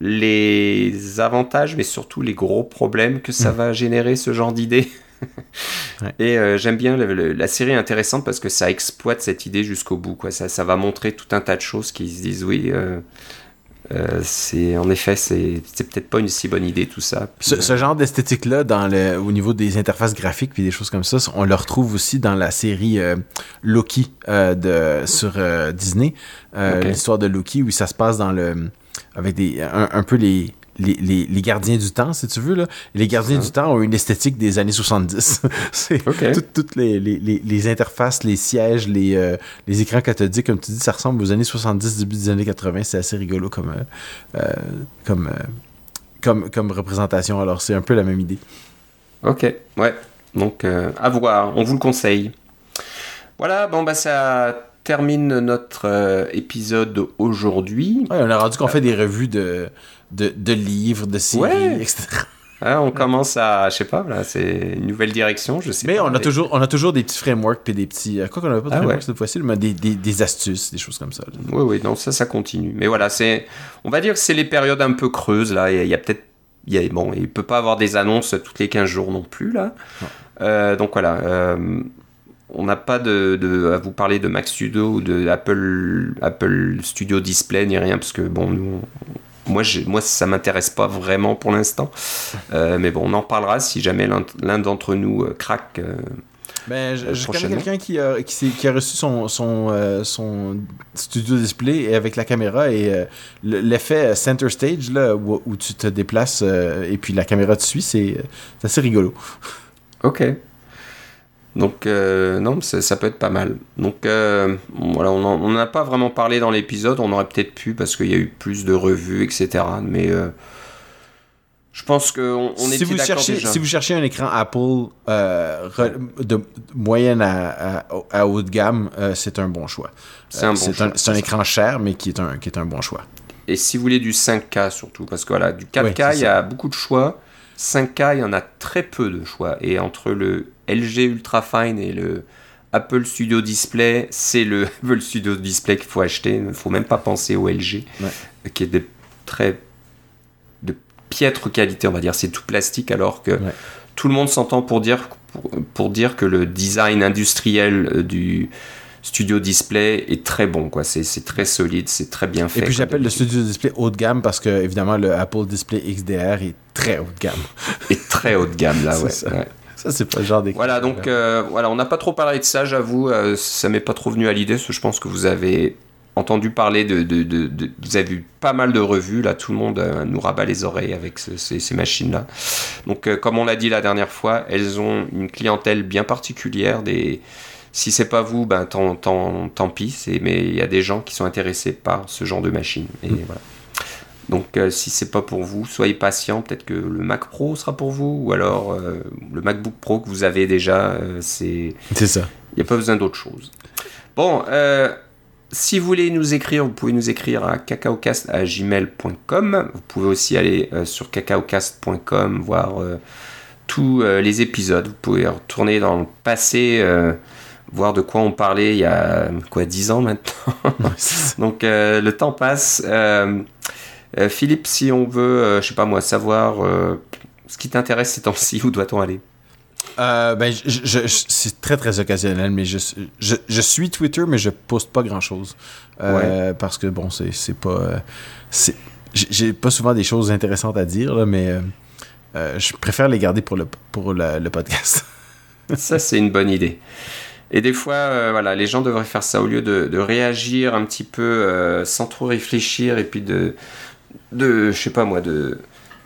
les avantages, mais surtout les gros problèmes que ça mmh. va générer, ce genre d'idée. *laughs* ouais. Et euh, j'aime bien le, le, la série intéressante parce que ça exploite cette idée jusqu'au bout. Quoi. Ça, ça va montrer tout un tas de choses qui se disent oui. Euh, euh, c'est en effet c'est peut-être pas une si bonne idée tout ça. Puis, ce, ce, genre d'esthétique là dans le, au niveau des interfaces graphiques puis des choses comme ça, on le retrouve aussi dans la série Loki de sur Disney, okay. l'histoire de Loki où ça se passe dans le avec des un, un peu les les, les, les, gardiens du temps, si tu veux. Là. Les gardiens ah. du temps ont une esthétique des années 70. *laughs* c'est okay. toutes, toutes les, les, les, interfaces, les sièges, les, euh, les écrans cathodiques, comme tu dis, ça ressemble aux années 70, début des années 80. C'est assez rigolo comme, euh, comme, euh, comme, comme représentation. Alors, c'est un peu la même idée. Ok, ouais. Donc, à voir. On vous le conseille. Voilà, bon bah ça termine notre épisode aujourd'hui. Ouais, on a rendu qu'on fait des revues de, de, de livres, de séries, etc. Hein, on commence à, je sais pas, là, c'est une nouvelle direction, je sais mais pas. on a toujours, on a toujours des petits frameworks puis des petits, quoi qu'on avait pas de Ah frameworks ouais. cette fois-ci, mais des, des, des astuces, des choses comme ça. là. Oui, oui, non, ça, ça continue. Mais voilà, c'est, on va dire que c'est les périodes un peu creuses là. Il y a, peut-être, il y a, bon, il peut pas avoir des annonces toutes les 15 jours non plus là. Euh, donc voilà, euh, on n'a pas de, de- à vous parler de Mac Studio ou de Apple, Apple Studio Display ni rien parce que bon, nous, on- moi, j'ai- moi, ça m'intéresse pas vraiment pour l'instant. Euh, mais bon, on en parlera si jamais l'un, d'entre nous euh, craque. euh, Ben, je, Euh, je connais quelqu'un qui a, qui, s'est- qui a reçu son, son, euh, son studio display et avec la caméra et euh, le- l'effet center stage là, où, où tu te déplaces euh, et puis la caméra te suit, c'est assez rigolo. Ok. Donc, euh, non, ça, peut être pas mal. Donc, euh, voilà, on en- on n'a pas vraiment parlé dans l'épisode. On aurait peut-être pu parce qu'il y a eu plus de revues, etc. Mais euh, je pense qu'on on si, vous cherchez, déjà. si vous cherchez un écran Apple de moyenne à, à, à haut de gamme, c'est un bon choix. C'est un bon un, un écran cher, mais qui est un, qui est un bon choix. Et si vous voulez du 5K surtout, parce que voilà, du 4K, Ouais, c'est il y a beaucoup de choix. 5K, il y en a très peu de choix. Et entre le LG Ultra Fine et le Apple Studio Display, c'est le *laughs* Apple Studio Display qu'il faut acheter. Il ne faut même pas penser au LG, Ouais. qui est de très de piètre qualité, on va dire. C'est tout plastique, alors que Ouais. tout le monde s'entend pour dire, pour, pour dire que le design industriel euh, du Studio Display est très bon. quoi. C'est c'est très solide, c'est très bien fait. Et puis j'appelle le studio display haut de gamme parce que évidemment le Apple Display XDR est très haut de gamme. est très haut de gamme là, *laughs* C'est ouais. ça. ouais. *laughs* Ça c'est pas le genre. Voilà, donc euh, voilà, on n'a pas trop parlé de ça, j'avoue, euh, ça m'est pas trop venu à l'idée, parce que je pense que vous avez entendu parler de, de, de- de- vous avez vu pas mal de revues, là, tout le monde euh, nous rabat les oreilles avec ce- ces, ces machines-là. Donc, comme on l'a dit la dernière fois, elles ont une clientèle bien particulière, des... Si c'est pas vous, ben tant, tant, tant pis, mais il y a des gens qui sont intéressés par ce genre de machine. Et voilà. Donc euh, si c'est pas pour vous, soyez patient. Peut-être que le Mac Pro sera pour vous, ou alors euh, le MacBook Pro que vous avez déjà. euh, c'est, *laughs* C'est ça. il n'y a pas besoin d'autre chose. Bon, euh, si vous voulez nous écrire, vous pouvez nous écrire à cacaocast@gmail.com. Vous pouvez aussi aller sur cacaocast.com voir tous les épisodes. Vous pouvez retourner dans le passé. voir de quoi on parlait il y a quoi 10 ans maintenant. *laughs* Donc euh, le temps passe. Euh, euh, Philippe, si on veut, euh, je sais pas moi, savoir euh, ce qui t'intéresse ces temps-ci, *laughs* où doit-on aller? Euh, ben, je, je- je- c'est très très occasionnel, mais je, suis Twitter, mais je poste pas grand chose. Parce que bon, c'est, c'est pas. c'est, j'ai- pas souvent des choses intéressantes à dire, là, mais je préfère les garder pour le, pour le, le podcast. *laughs* Ça, c'est une bonne idée. Et des fois, euh, voilà, les gens devraient faire ça au lieu de, de réagir un petit peu euh, sans trop réfléchir et puis de, de je sais pas moi, de,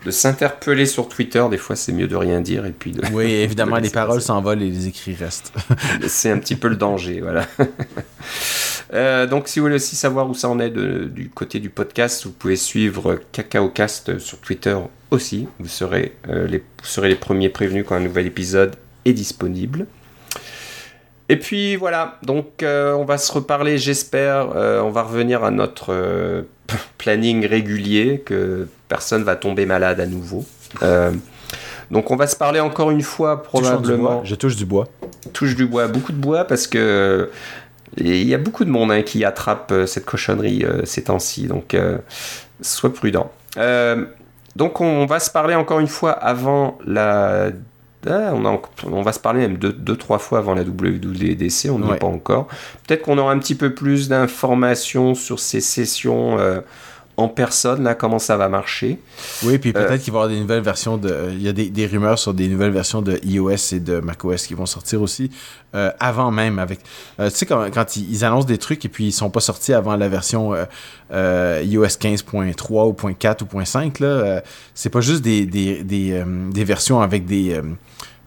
de s'interpeller sur Twitter. Des fois, c'est mieux de rien dire et puis de. oui, *laughs* évidemment, de les paroles s'envolent et les écrits restent. *laughs* c'est un petit peu le danger, voilà. *laughs* Euh, donc, si vous voulez aussi savoir où ça en est de- du côté du podcast, vous pouvez suivre CacaoCast sur Twitter aussi. Vous serez, euh, les, vous serez les premiers prévenus quand un nouvel épisode est disponible. Et puis voilà, donc euh, on va se reparler, j'espère. euh, on va revenir à notre euh, *laughs* planning régulier, que personne va tomber malade à nouveau. Donc on va se parler encore une fois, probablement Je touche du bois. touche du bois, beaucoup de bois parce que il y a beaucoup de monde hein, qui attrape cette cochonnerie ces temps-ci, donc sois prudent. Donc on va se parler encore une fois avant la... Ah, on, a en- on va se parler même deux, deux trois fois avant la WWDC, on n'y Ouais. est pas encore. Peut-être qu'on aura un petit peu plus d'informations sur ces sessions euh, en personne, là, comment ça va marcher. Oui, puis peut-être Euh, qu'il va y avoir des nouvelles versions de. Il y a des, des rumeurs sur des nouvelles versions de iOS et de macOS qui vont sortir aussi euh, avant même. avec Tu sais, quand, quand ils, ils annoncent des trucs et puis ils sont pas sortis avant la version iOS 15.3 ou .4 ou .5, là, c'est pas juste des, des, des, des versions avec des,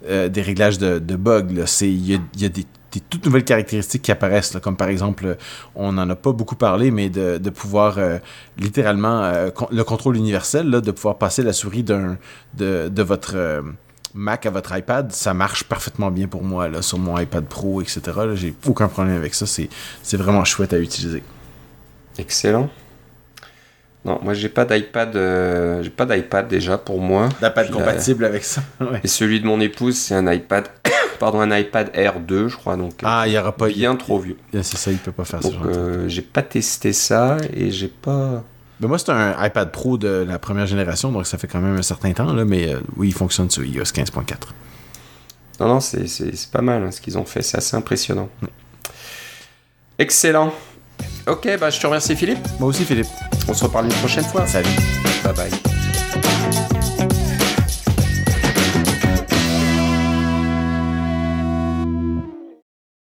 euh, euh, des réglages de, bugs. Il y a, des, toutes nouvelles caractéristiques qui apparaissent, comme par exemple, on n'en a pas beaucoup parlé, mais de, pouvoir euh, littéralement euh, le contrôle universel, là, de pouvoir passer la souris d'un de, votre euh, Mac à votre iPad, ça marche parfaitement bien pour moi, là, sur mon iPad Pro, etc. J'ai aucun problème avec ça. C'est vraiment chouette à utiliser. Excellent. Non, moi j'ai pas d'iPad, euh, j'ai pas d'iPad déjà pour moi. d'iPad la- compatible avec ça. *laughs* ouais. Et celui de mon épouse, c'est un iPad, *coughs* pardon, un iPad Air 2, je crois, donc euh, Ah, il y aura pas. bien trop vieux. C'est ça, il peut pas faire ce Donc genre de truc. euh, j'ai pas testé ça et j'ai pas. Mais moi, c'est un iPad Pro de la première génération, donc ça fait quand même un certain temps, là, mais euh, oui, il fonctionne sur iOS 15.4. Non, non, c'est pas mal hein, ce qu'ils ont fait, c'est assez impressionnant. Excellent. Ok, bah je te remercie Philippe. Moi aussi Philippe. On se reparle une prochaine fois. Salut. Bye bye.